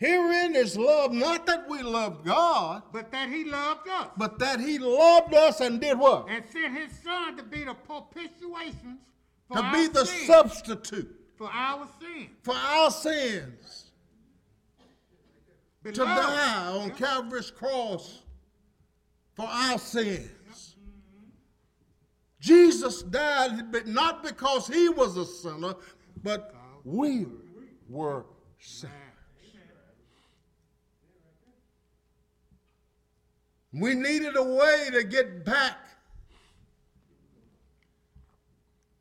Herein is love, not that we love God, but that he loved us. but that He loved us and did what? and sent his son to be the propitiation To be the sins, substitute for our sins. for our sins. To die on Calvary's cross for our sins. Jesus died, but not because he was a sinner, but we were sinners. We needed a way to get back.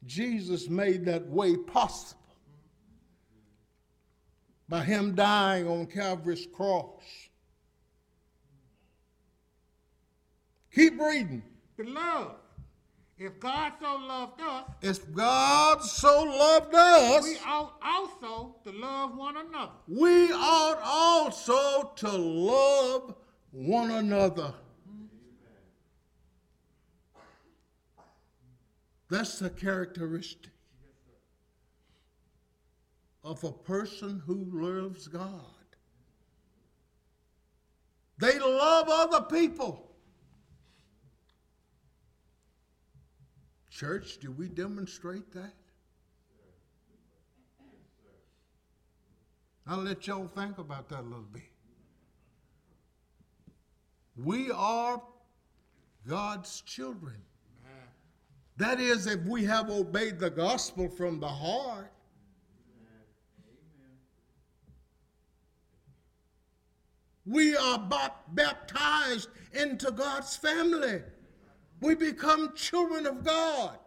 Jesus made that way possible by him dying on Calvary's cross. Keep reading. beloved, if God so loved us, If God so loved us, we ought also to love one another. we ought also to love one another. That's the characteristic of a person who loves God. They love other people. Church, do we demonstrate that? I'll let y'all think about that a little bit. We are God's children. That is, if we have obeyed the gospel from the heart. We are baptized into God's family. We become children of God.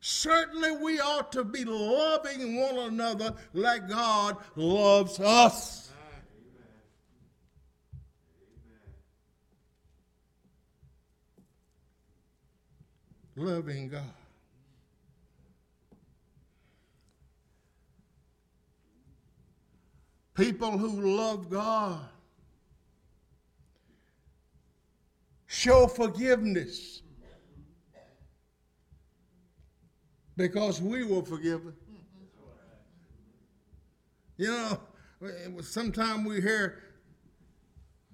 Certainly, we ought to be loving one another like God loves us. Loving God. People who love God show forgiveness because we were forgiven. You know, sometimes we hear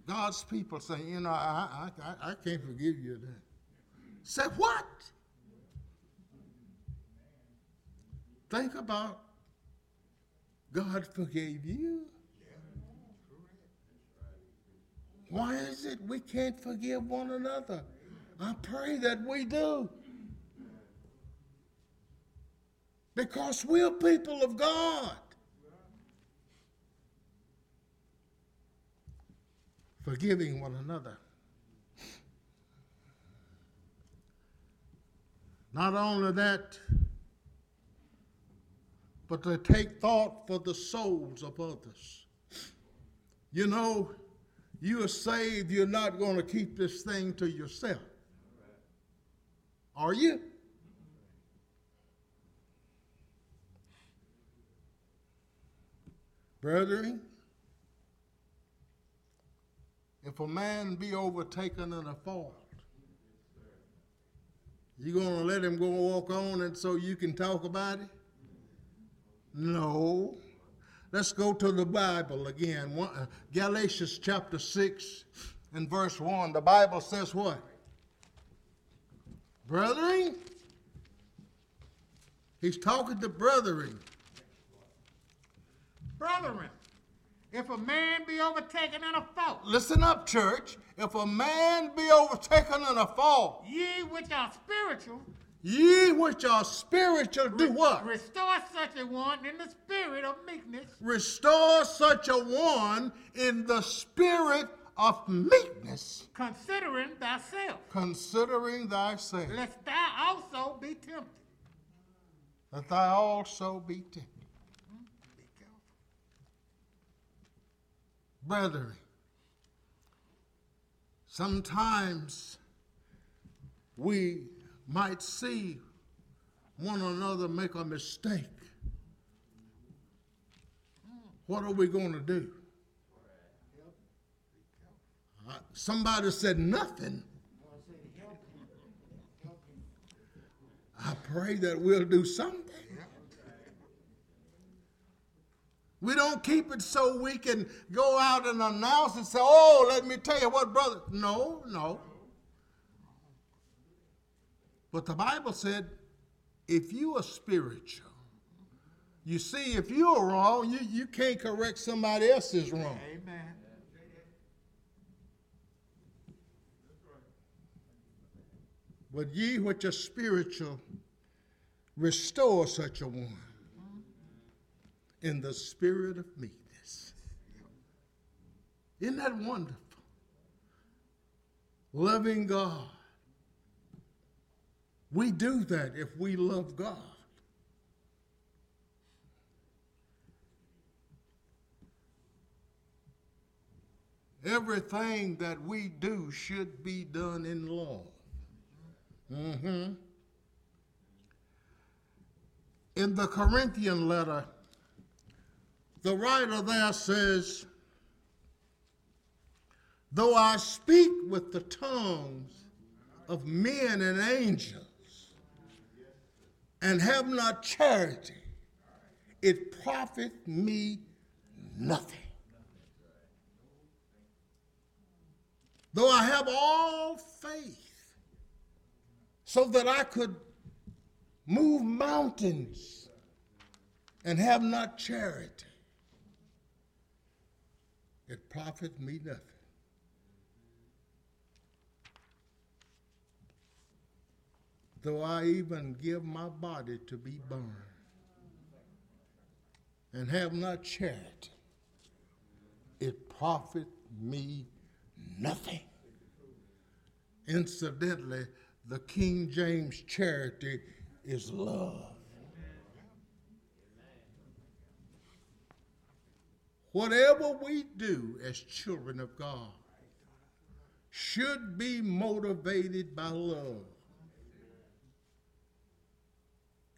God's people say, you know, I, I, I can't forgive you that. Say what? Think about God forgave you. Why is it we can't forgive one another? I pray that we do. Because we're people of God. Forgiving one another. Not only that, but to take thought for the souls of others. You know, you are saved, you're not going to keep this thing to yourself. Are you? Brethren, if a man be overtaken in a fault, you going to let him go walk on and so you can talk about it? No. Let's go to the Bible again. Uh, Galatians chapter 6 and verse 1. The Bible says what? Brethren? He's talking to brethren. Brethren, if a man be overtaken in a fault. Listen up, church. If a man be overtaken in a fault. Ye which are spiritual. Ye which are spiritual do what? Restore such a one in the spirit of meekness. Restore such a one in the spirit of meekness. Considering thyself. Considering thyself. Lest thou also be tempted. That thou also be tempted. Brethren, sometimes we might see one another make a mistake. What are we going to do? Uh, somebody said nothing. I pray that we'll do something. We don't keep it so we can go out and announce and say, oh, let me tell you what, brother. No, no. But the Bible said, if you are spiritual, you see, if you're wrong, you, you can't correct somebody else's wrong. Amen. But ye which are spiritual, restore such a one in the spirit of meekness. Isn't that wonderful? Loving God. We do that if we love God. Everything that we do should be done in love. Mm-hmm. In the Corinthian letter, the writer there says, Though I speak with the tongues of men and angels, and have not charity, it profit me nothing. Though I have all faith so that I could move mountains and have not charity, it profits me nothing. Though I even give my body to be burned and have not charity, it profits me nothing. Incidentally, the King James charity is love. Whatever we do as children of God should be motivated by love.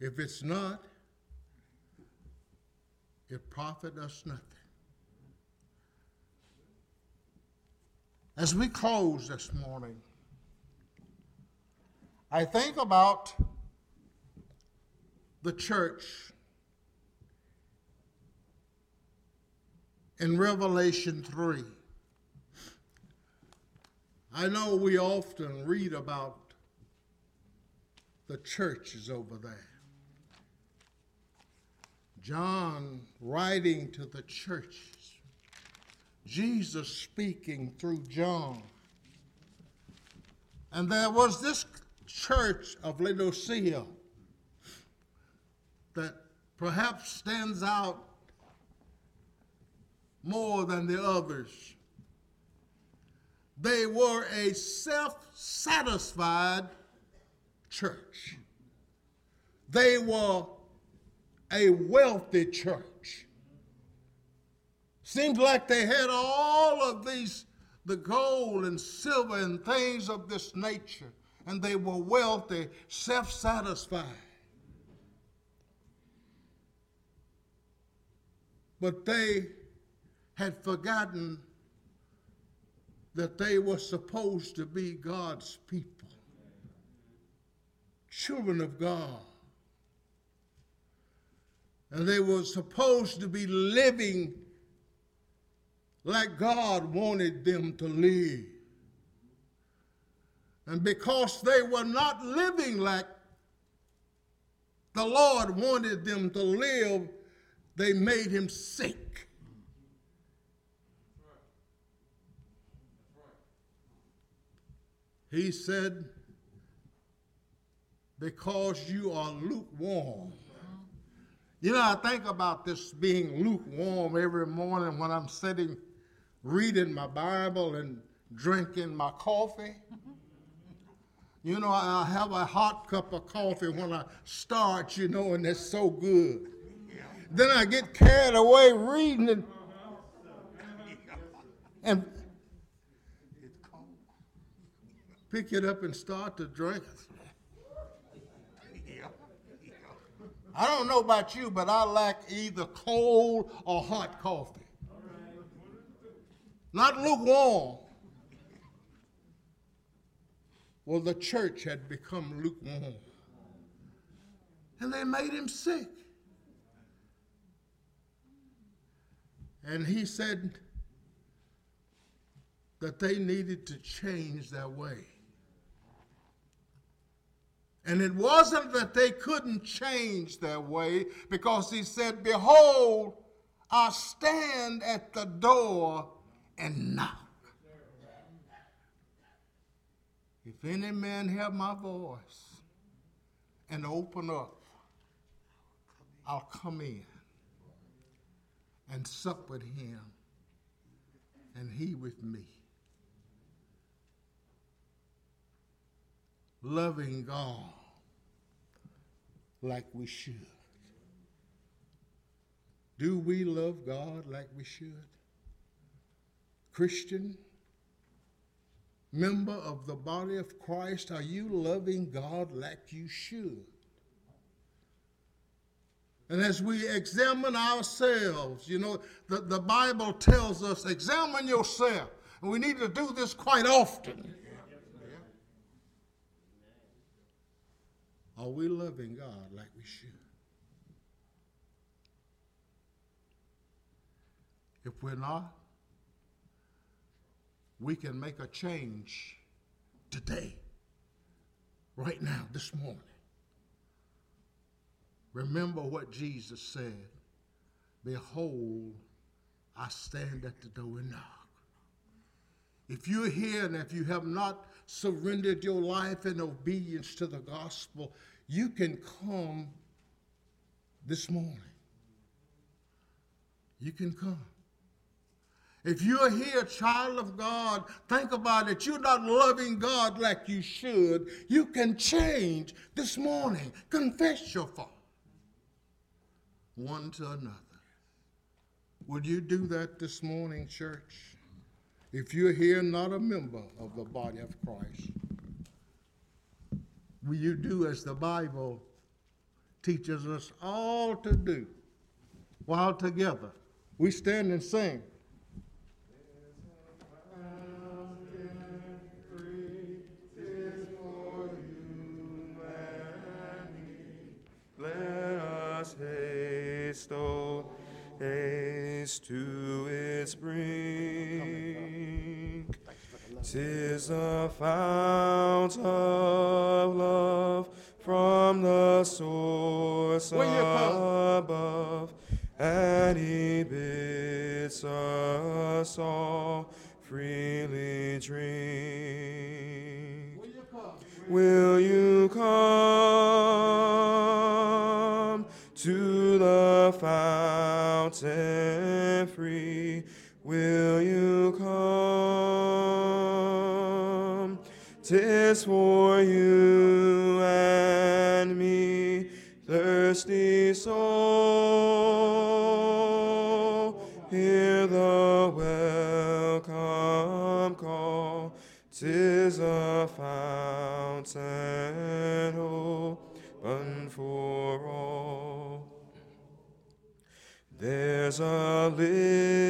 If it's not, it profit us nothing. As we close this morning, I think about the church in Revelation 3. I know we often read about the churches over there. John writing to the churches, Jesus speaking through John. And there was this church of Laodicea that perhaps stands out more than the others. They were a self satisfied church. They were a wealthy church. Seems like they had all of these, the gold and silver and things of this nature, and they were wealthy, self satisfied. But they had forgotten that they were supposed to be God's people, children of God. And they were supposed to be living like God wanted them to live. And because they were not living like the Lord wanted them to live, they made him sick. He said, Because you are lukewarm. You know, I think about this being lukewarm every morning when I'm sitting reading my Bible and drinking my coffee. You know, I have a hot cup of coffee when I start, you know, and it's so good. Then I get carried away reading it. And pick it up and start to drink I don't know about you, but I like either cold or hot coffee. Not lukewarm. Well, the church had become lukewarm. And they made him sick. And he said that they needed to change their way. And it wasn't that they couldn't change their way, because he said, Behold, I stand at the door and knock. If any man hear my voice and open up, I'll come in and sup with him and he with me. Loving God like we should. Do we love God like we should? Christian, member of the body of Christ, are you loving God like you should? And as we examine ourselves, you know, the, the Bible tells us, examine yourself. And we need to do this quite often. Are we loving God like we should? If we're not, we can make a change today, right now, this morning. Remember what Jesus said Behold, I stand at the door and knock. If you're here and if you have not surrendered your life in obedience to the gospel, you can come this morning. You can come. If you're here, child of God, think about it. You're not loving God like you should. You can change this morning. Confess your fault one to another. Would you do that this morning, church? If you're here not a member of the body of Christ, will you do as the Bible teaches us all to do while together we stand and sing? haste, oh, haste to its brink. Tis the fount of love from the source above, and he bids us all freely drink. Will you come to the fountain free? Will you come? Tis for you and me, thirsty soul. Hear the welcome call. Tis There's a living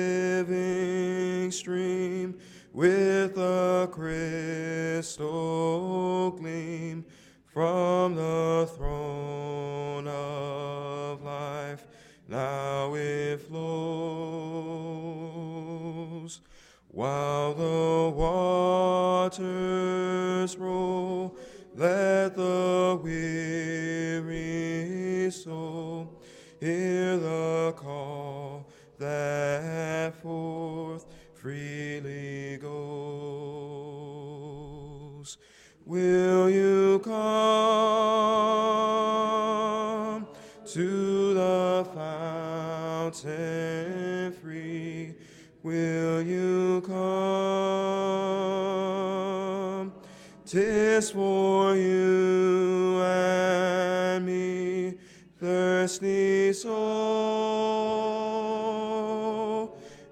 Tis for you and me, thirsty soul.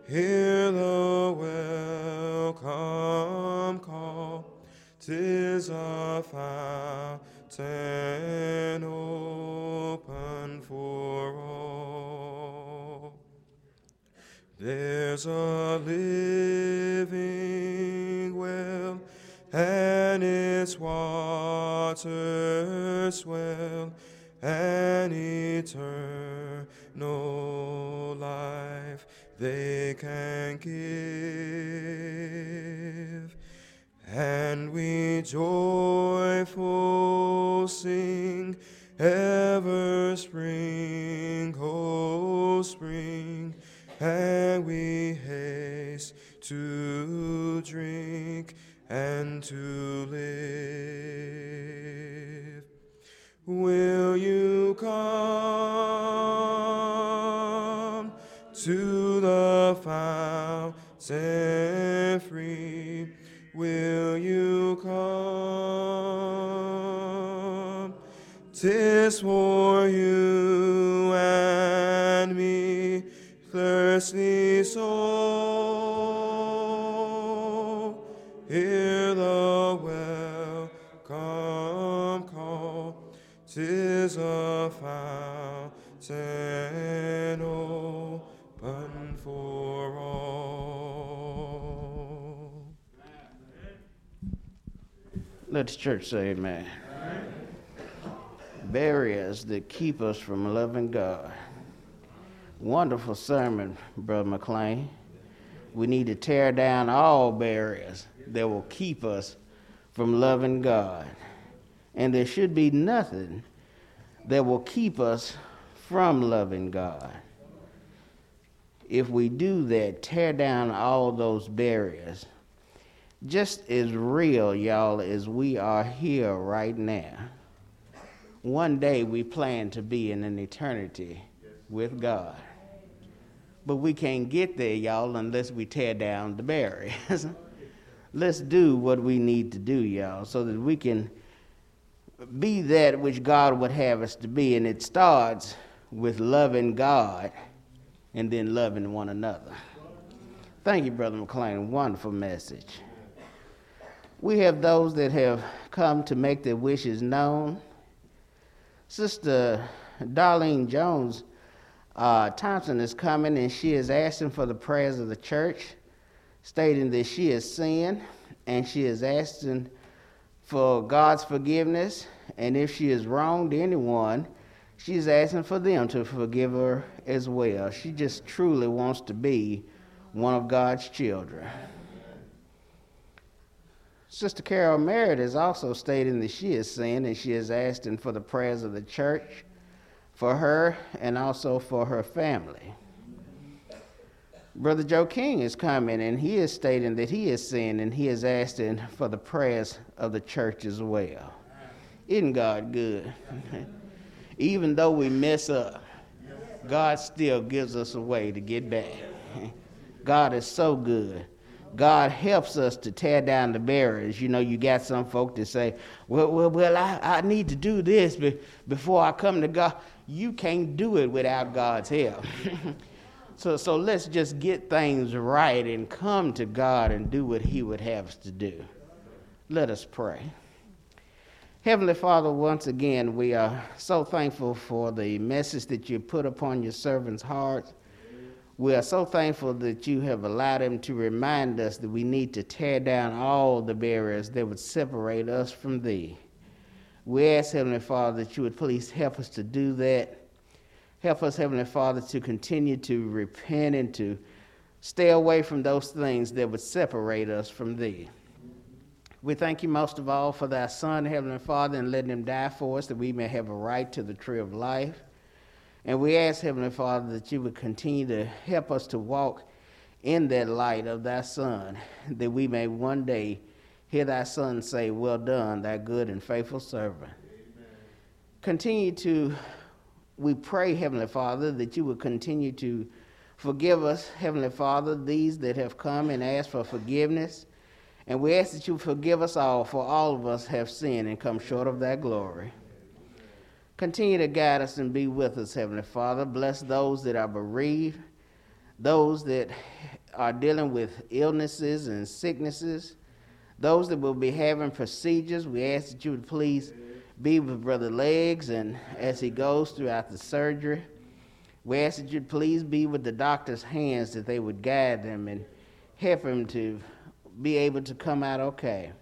Hear the welcome call. Tis a fountain open for all. There's a living waters swell, an eternal life they can give. To the fountain free? Will you come? Tis for you and me, thirsty soul. Hear Let the church say amen. barriers that keep us from loving God. Wonderful sermon, Brother McLean. We need to tear down all barriers that will keep us from loving God. And there should be nothing that will keep us from loving God. If we do that, tear down all those barriers, just as real, y'all, as we are here right now. One day we plan to be in an eternity with God. But we can't get there, y'all, unless we tear down the barriers. Let's do what we need to do, y'all, so that we can be that which God would have us to be. And it starts with loving God and then loving one another. Thank you, Brother McLean. Wonderful message. We have those that have come to make their wishes known. Sister Darlene Jones uh, Thompson is coming and she is asking for the prayers of the church, stating that she has sinned and she is asking for God's forgiveness. And if she has wronged anyone, she's asking for them to forgive her as well. She just truly wants to be one of God's children. Sister Carol Merritt is also stating that she is sinned and she is asking for the prayers of the church for her and also for her family. Brother Joe King is coming and he is stating that he is sinned and he is asking for the prayers of the church as well. Isn't God good? Even though we mess up, God still gives us a way to get back. God is so good. God helps us to tear down the barriers. You know, you got some folk that say, well, well, well I, I need to do this before I come to God. You can't do it without God's help. so, so let's just get things right and come to God and do what He would have us to do. Let us pray. Heavenly Father, once again, we are so thankful for the message that you put upon your servants' hearts. We are so thankful that you have allowed him to remind us that we need to tear down all the barriers that would separate us from thee. We ask, Heavenly Father, that you would please help us to do that. Help us, Heavenly Father, to continue to repent and to stay away from those things that would separate us from thee. We thank you most of all for thy Son, Heavenly Father, and letting him die for us that we may have a right to the tree of life. And we ask, Heavenly Father, that you would continue to help us to walk in that light of thy Son, that we may one day hear thy Son say, Well done, thy good and faithful servant. Amen. Continue to, we pray, Heavenly Father, that you would continue to forgive us, Heavenly Father, these that have come and asked for forgiveness. And we ask that you forgive us all, for all of us have sinned and come short of thy glory. Continue to guide us and be with us, Heavenly Father. Bless those that are bereaved, those that are dealing with illnesses and sicknesses, those that will be having procedures. We ask that you would please be with Brother Legs and as he goes throughout the surgery. We ask that you'd please be with the doctor's hands that they would guide them and help him to be able to come out okay.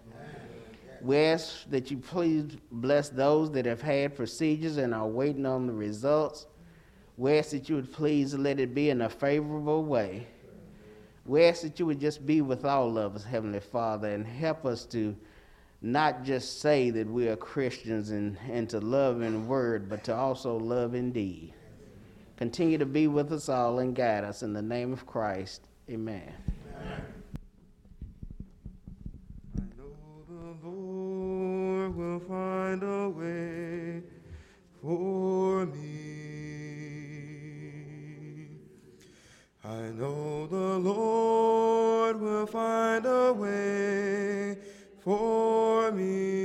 We ask that you please bless those that have had procedures and are waiting on the results. We ask that you would please let it be in a favorable way. We ask that you would just be with all of us, Heavenly Father, and help us to not just say that we are Christians and, and to love in word, but to also love in deed. Continue to be with us all and guide us in the name of Christ. Amen. Amen. Find a way for me. I know the Lord will find a way for me.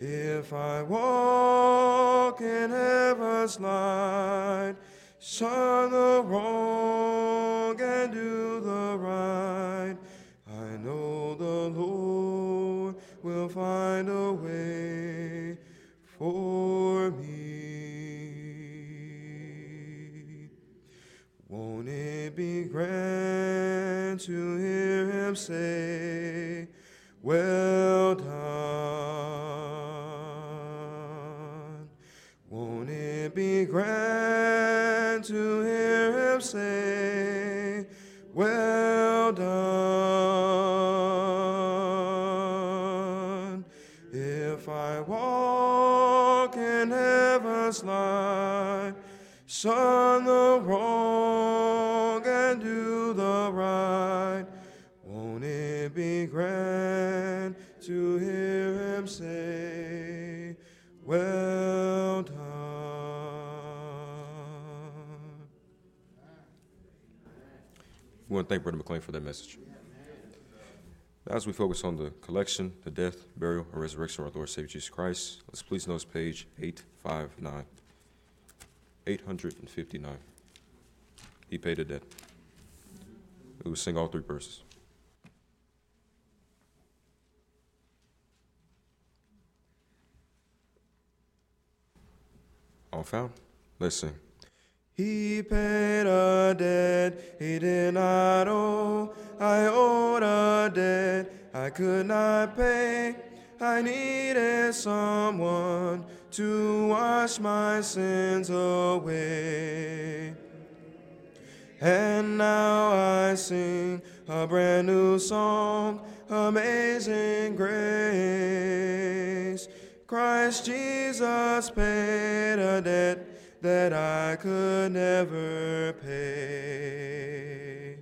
If I walk in heaven's light, shun the wrong will find a way for me. Won't it be grand to hear him say, Well done? Won't it be grand to hear him say, Well done? Heaven's light, shun the wrong and do the right, won't it be grand to hear him say, Well done? We want to thank Brother McLean for that message. As we focus on the collection, the death, burial, and resurrection of our Lord Savior Jesus Christ, let's please notice page 859. 859. He paid a debt. We will sing all three verses. All found? Let's sing. He paid a debt he did not owe. I owed a debt I could not pay. I needed someone to wash my sins away. And now I sing a brand new song, Amazing Grace. Christ Jesus paid a debt that I could never pay.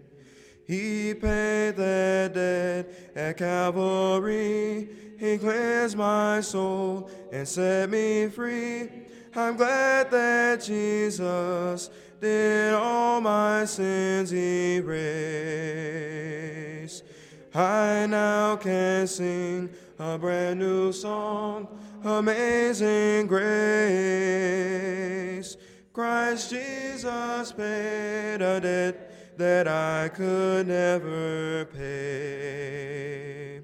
He paid that debt at Calvary. He cleansed my soul and set me free. I'm glad that Jesus did all my sins erase. I now can sing a brand new song, Amazing Grace. Christ Jesus paid a debt that I could never pay.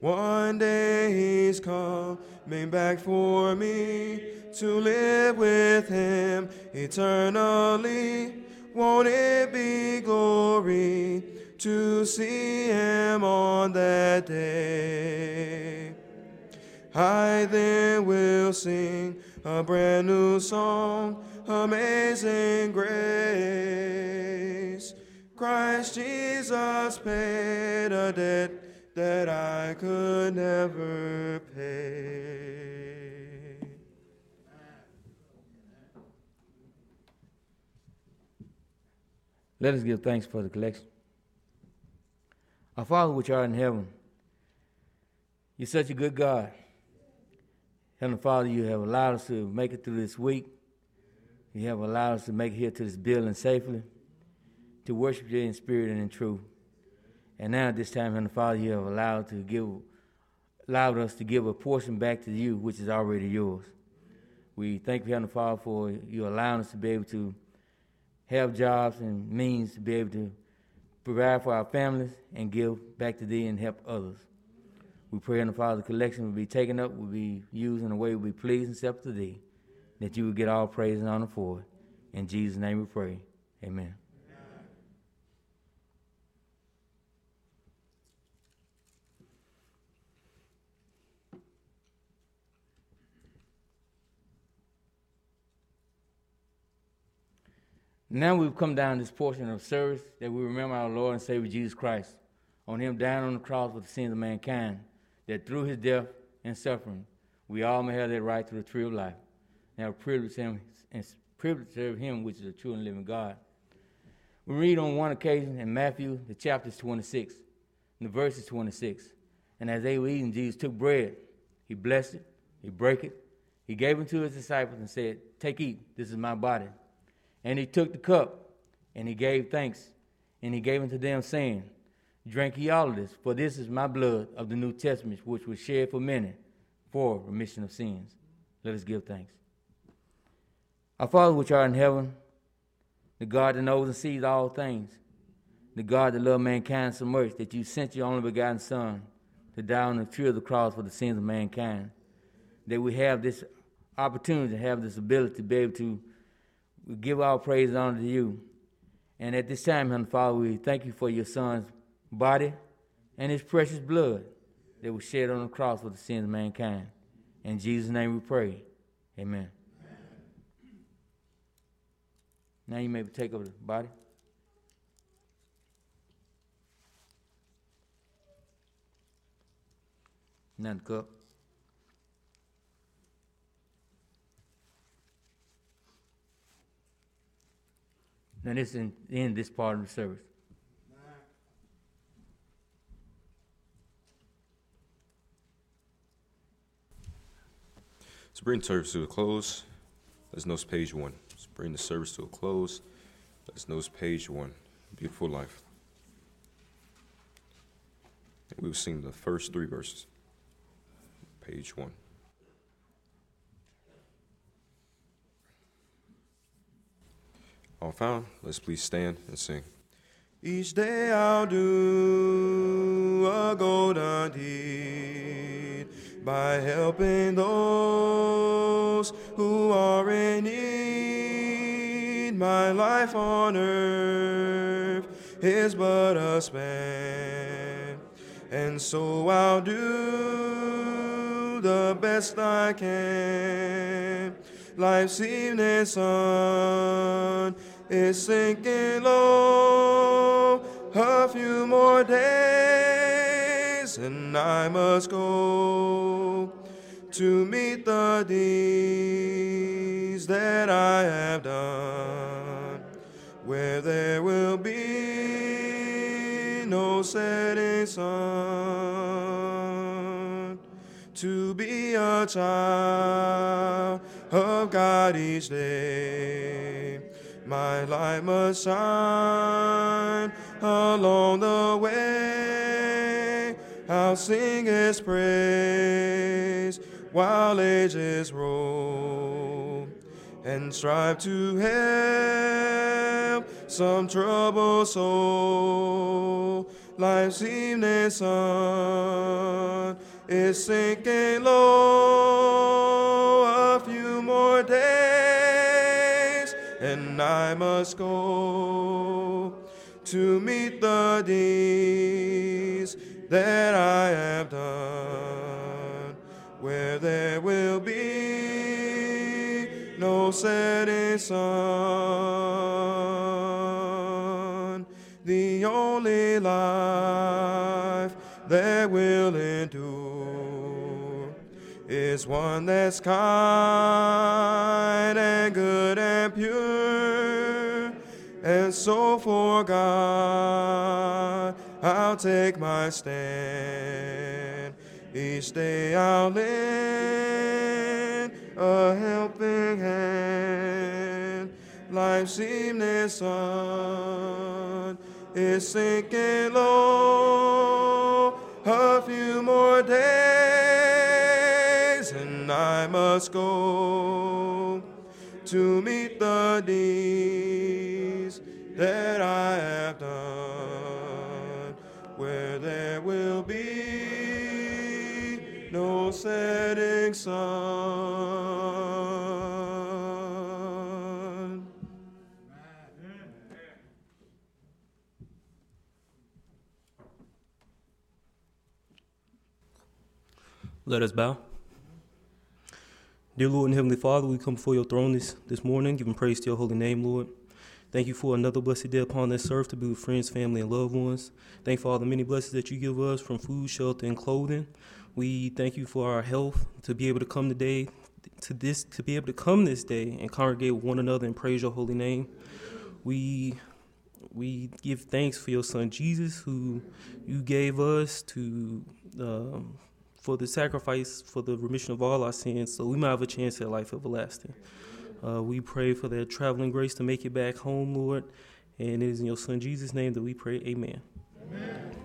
One day he's coming back for me to live with him eternally. Won't it be glory to see him on that day? I then will sing a brand new song, Amazing Grace. Christ Jesus paid a debt that I could never pay. Let us give thanks for the collection. Our Father which art in heaven, you're such a good God. Heavenly Father, you have allowed us to make it through this week. You have allowed us to make it here to this building safely, to worship you in spirit and in truth. And now at this time, Heavenly Father, you have allowed to give allowed us to give a portion back to you, which is already yours. We thank you, Heavenly Father, for you allowing us to be able to have jobs and means to be able to provide for our families and give back to thee and help others. We pray, Father, the collection will be taken up, will be used in a way will be pleasing and accept to thee, that you will get all praise and honor for it. In Jesus' name we pray. Amen. Now we've come down this portion of service that we remember our Lord and Savior Jesus Christ, on him dying on the cross for the sins of mankind, that through his death and suffering, we all may have that right to the tree of life, and have privilege him and privilege to serve him, which is the true and living God. We read on one occasion in Matthew, the chapter is 26, and the verse is 26. And as they were eating, Jesus took bread, he blessed it, he broke it, he gave it to his disciples and said, Take, eat, this is my body. And he took the cup, and he gave thanks, and he gave it to them, saying, Drink ye all of this, for this is my blood of the New Testament, which was shed for many for remission of sins. Let us give thanks. Our Father which art in heaven, the God that knows and sees all things, the God that loved mankind so much that you sent your only begotten Son to die on the tree of the cross for the sins of mankind, that we have this opportunity to have this ability to be able to give our praise and honor to you. And at this time, Heavenly Father, we thank you for your Son's body and his precious blood that was shed on the cross for the sins of mankind. In Jesus' name we pray. Amen. Now you may take over the body. Now the cup. Now this is end this part of the service. To bring the service to a close, let's notice page one. Let's bring the service to a close. Let's notice page one. Beautiful life. We've seen the first three verses. Page one. All found, let's please stand and sing. Each day I'll do a golden deed by helping those who are in need. My life on earth is but a span, and so I'll do the best I can. Life's evening sun is sinking low. A few more days, and I must go to meet the deeds that I have done, where there will be no setting sun. To be a child of God each day. My light must shine along the way. I'll sing His praise while ages roll and strive to help some troubled soul. Life's evening sun is sinking low. A few more days, and I must go to meet the deeds that I have done, where there will be no setting sun. The only life that will endure is one that's kind and good and pure. And so for God, I'll take my stand. Each day I'll lend a helping hand. Life's evening sun is sinking low. A few more days, I must go to meet the deeds that I have done, where there will be no setting sun. Let us bow. Dear Lord and Heavenly Father, we come before your throne this, this morning, giving praise to your holy name, Lord. Thank you for another blessed day upon this earth to be with friends, family, and loved ones. Thank you for all the many blessings that you give us from food, shelter, and clothing. We thank you for our health to be able to come today to this to be able to come this day and congregate with one another and praise your holy name. We we give thanks for your son Jesus, who you gave us to um, for the sacrifice for the remission of all our sins, so we might have a chance at life everlasting. Uh, we pray for their traveling grace to make it back home, Lord, and it is in your son Jesus' name that we pray. Amen. Amen.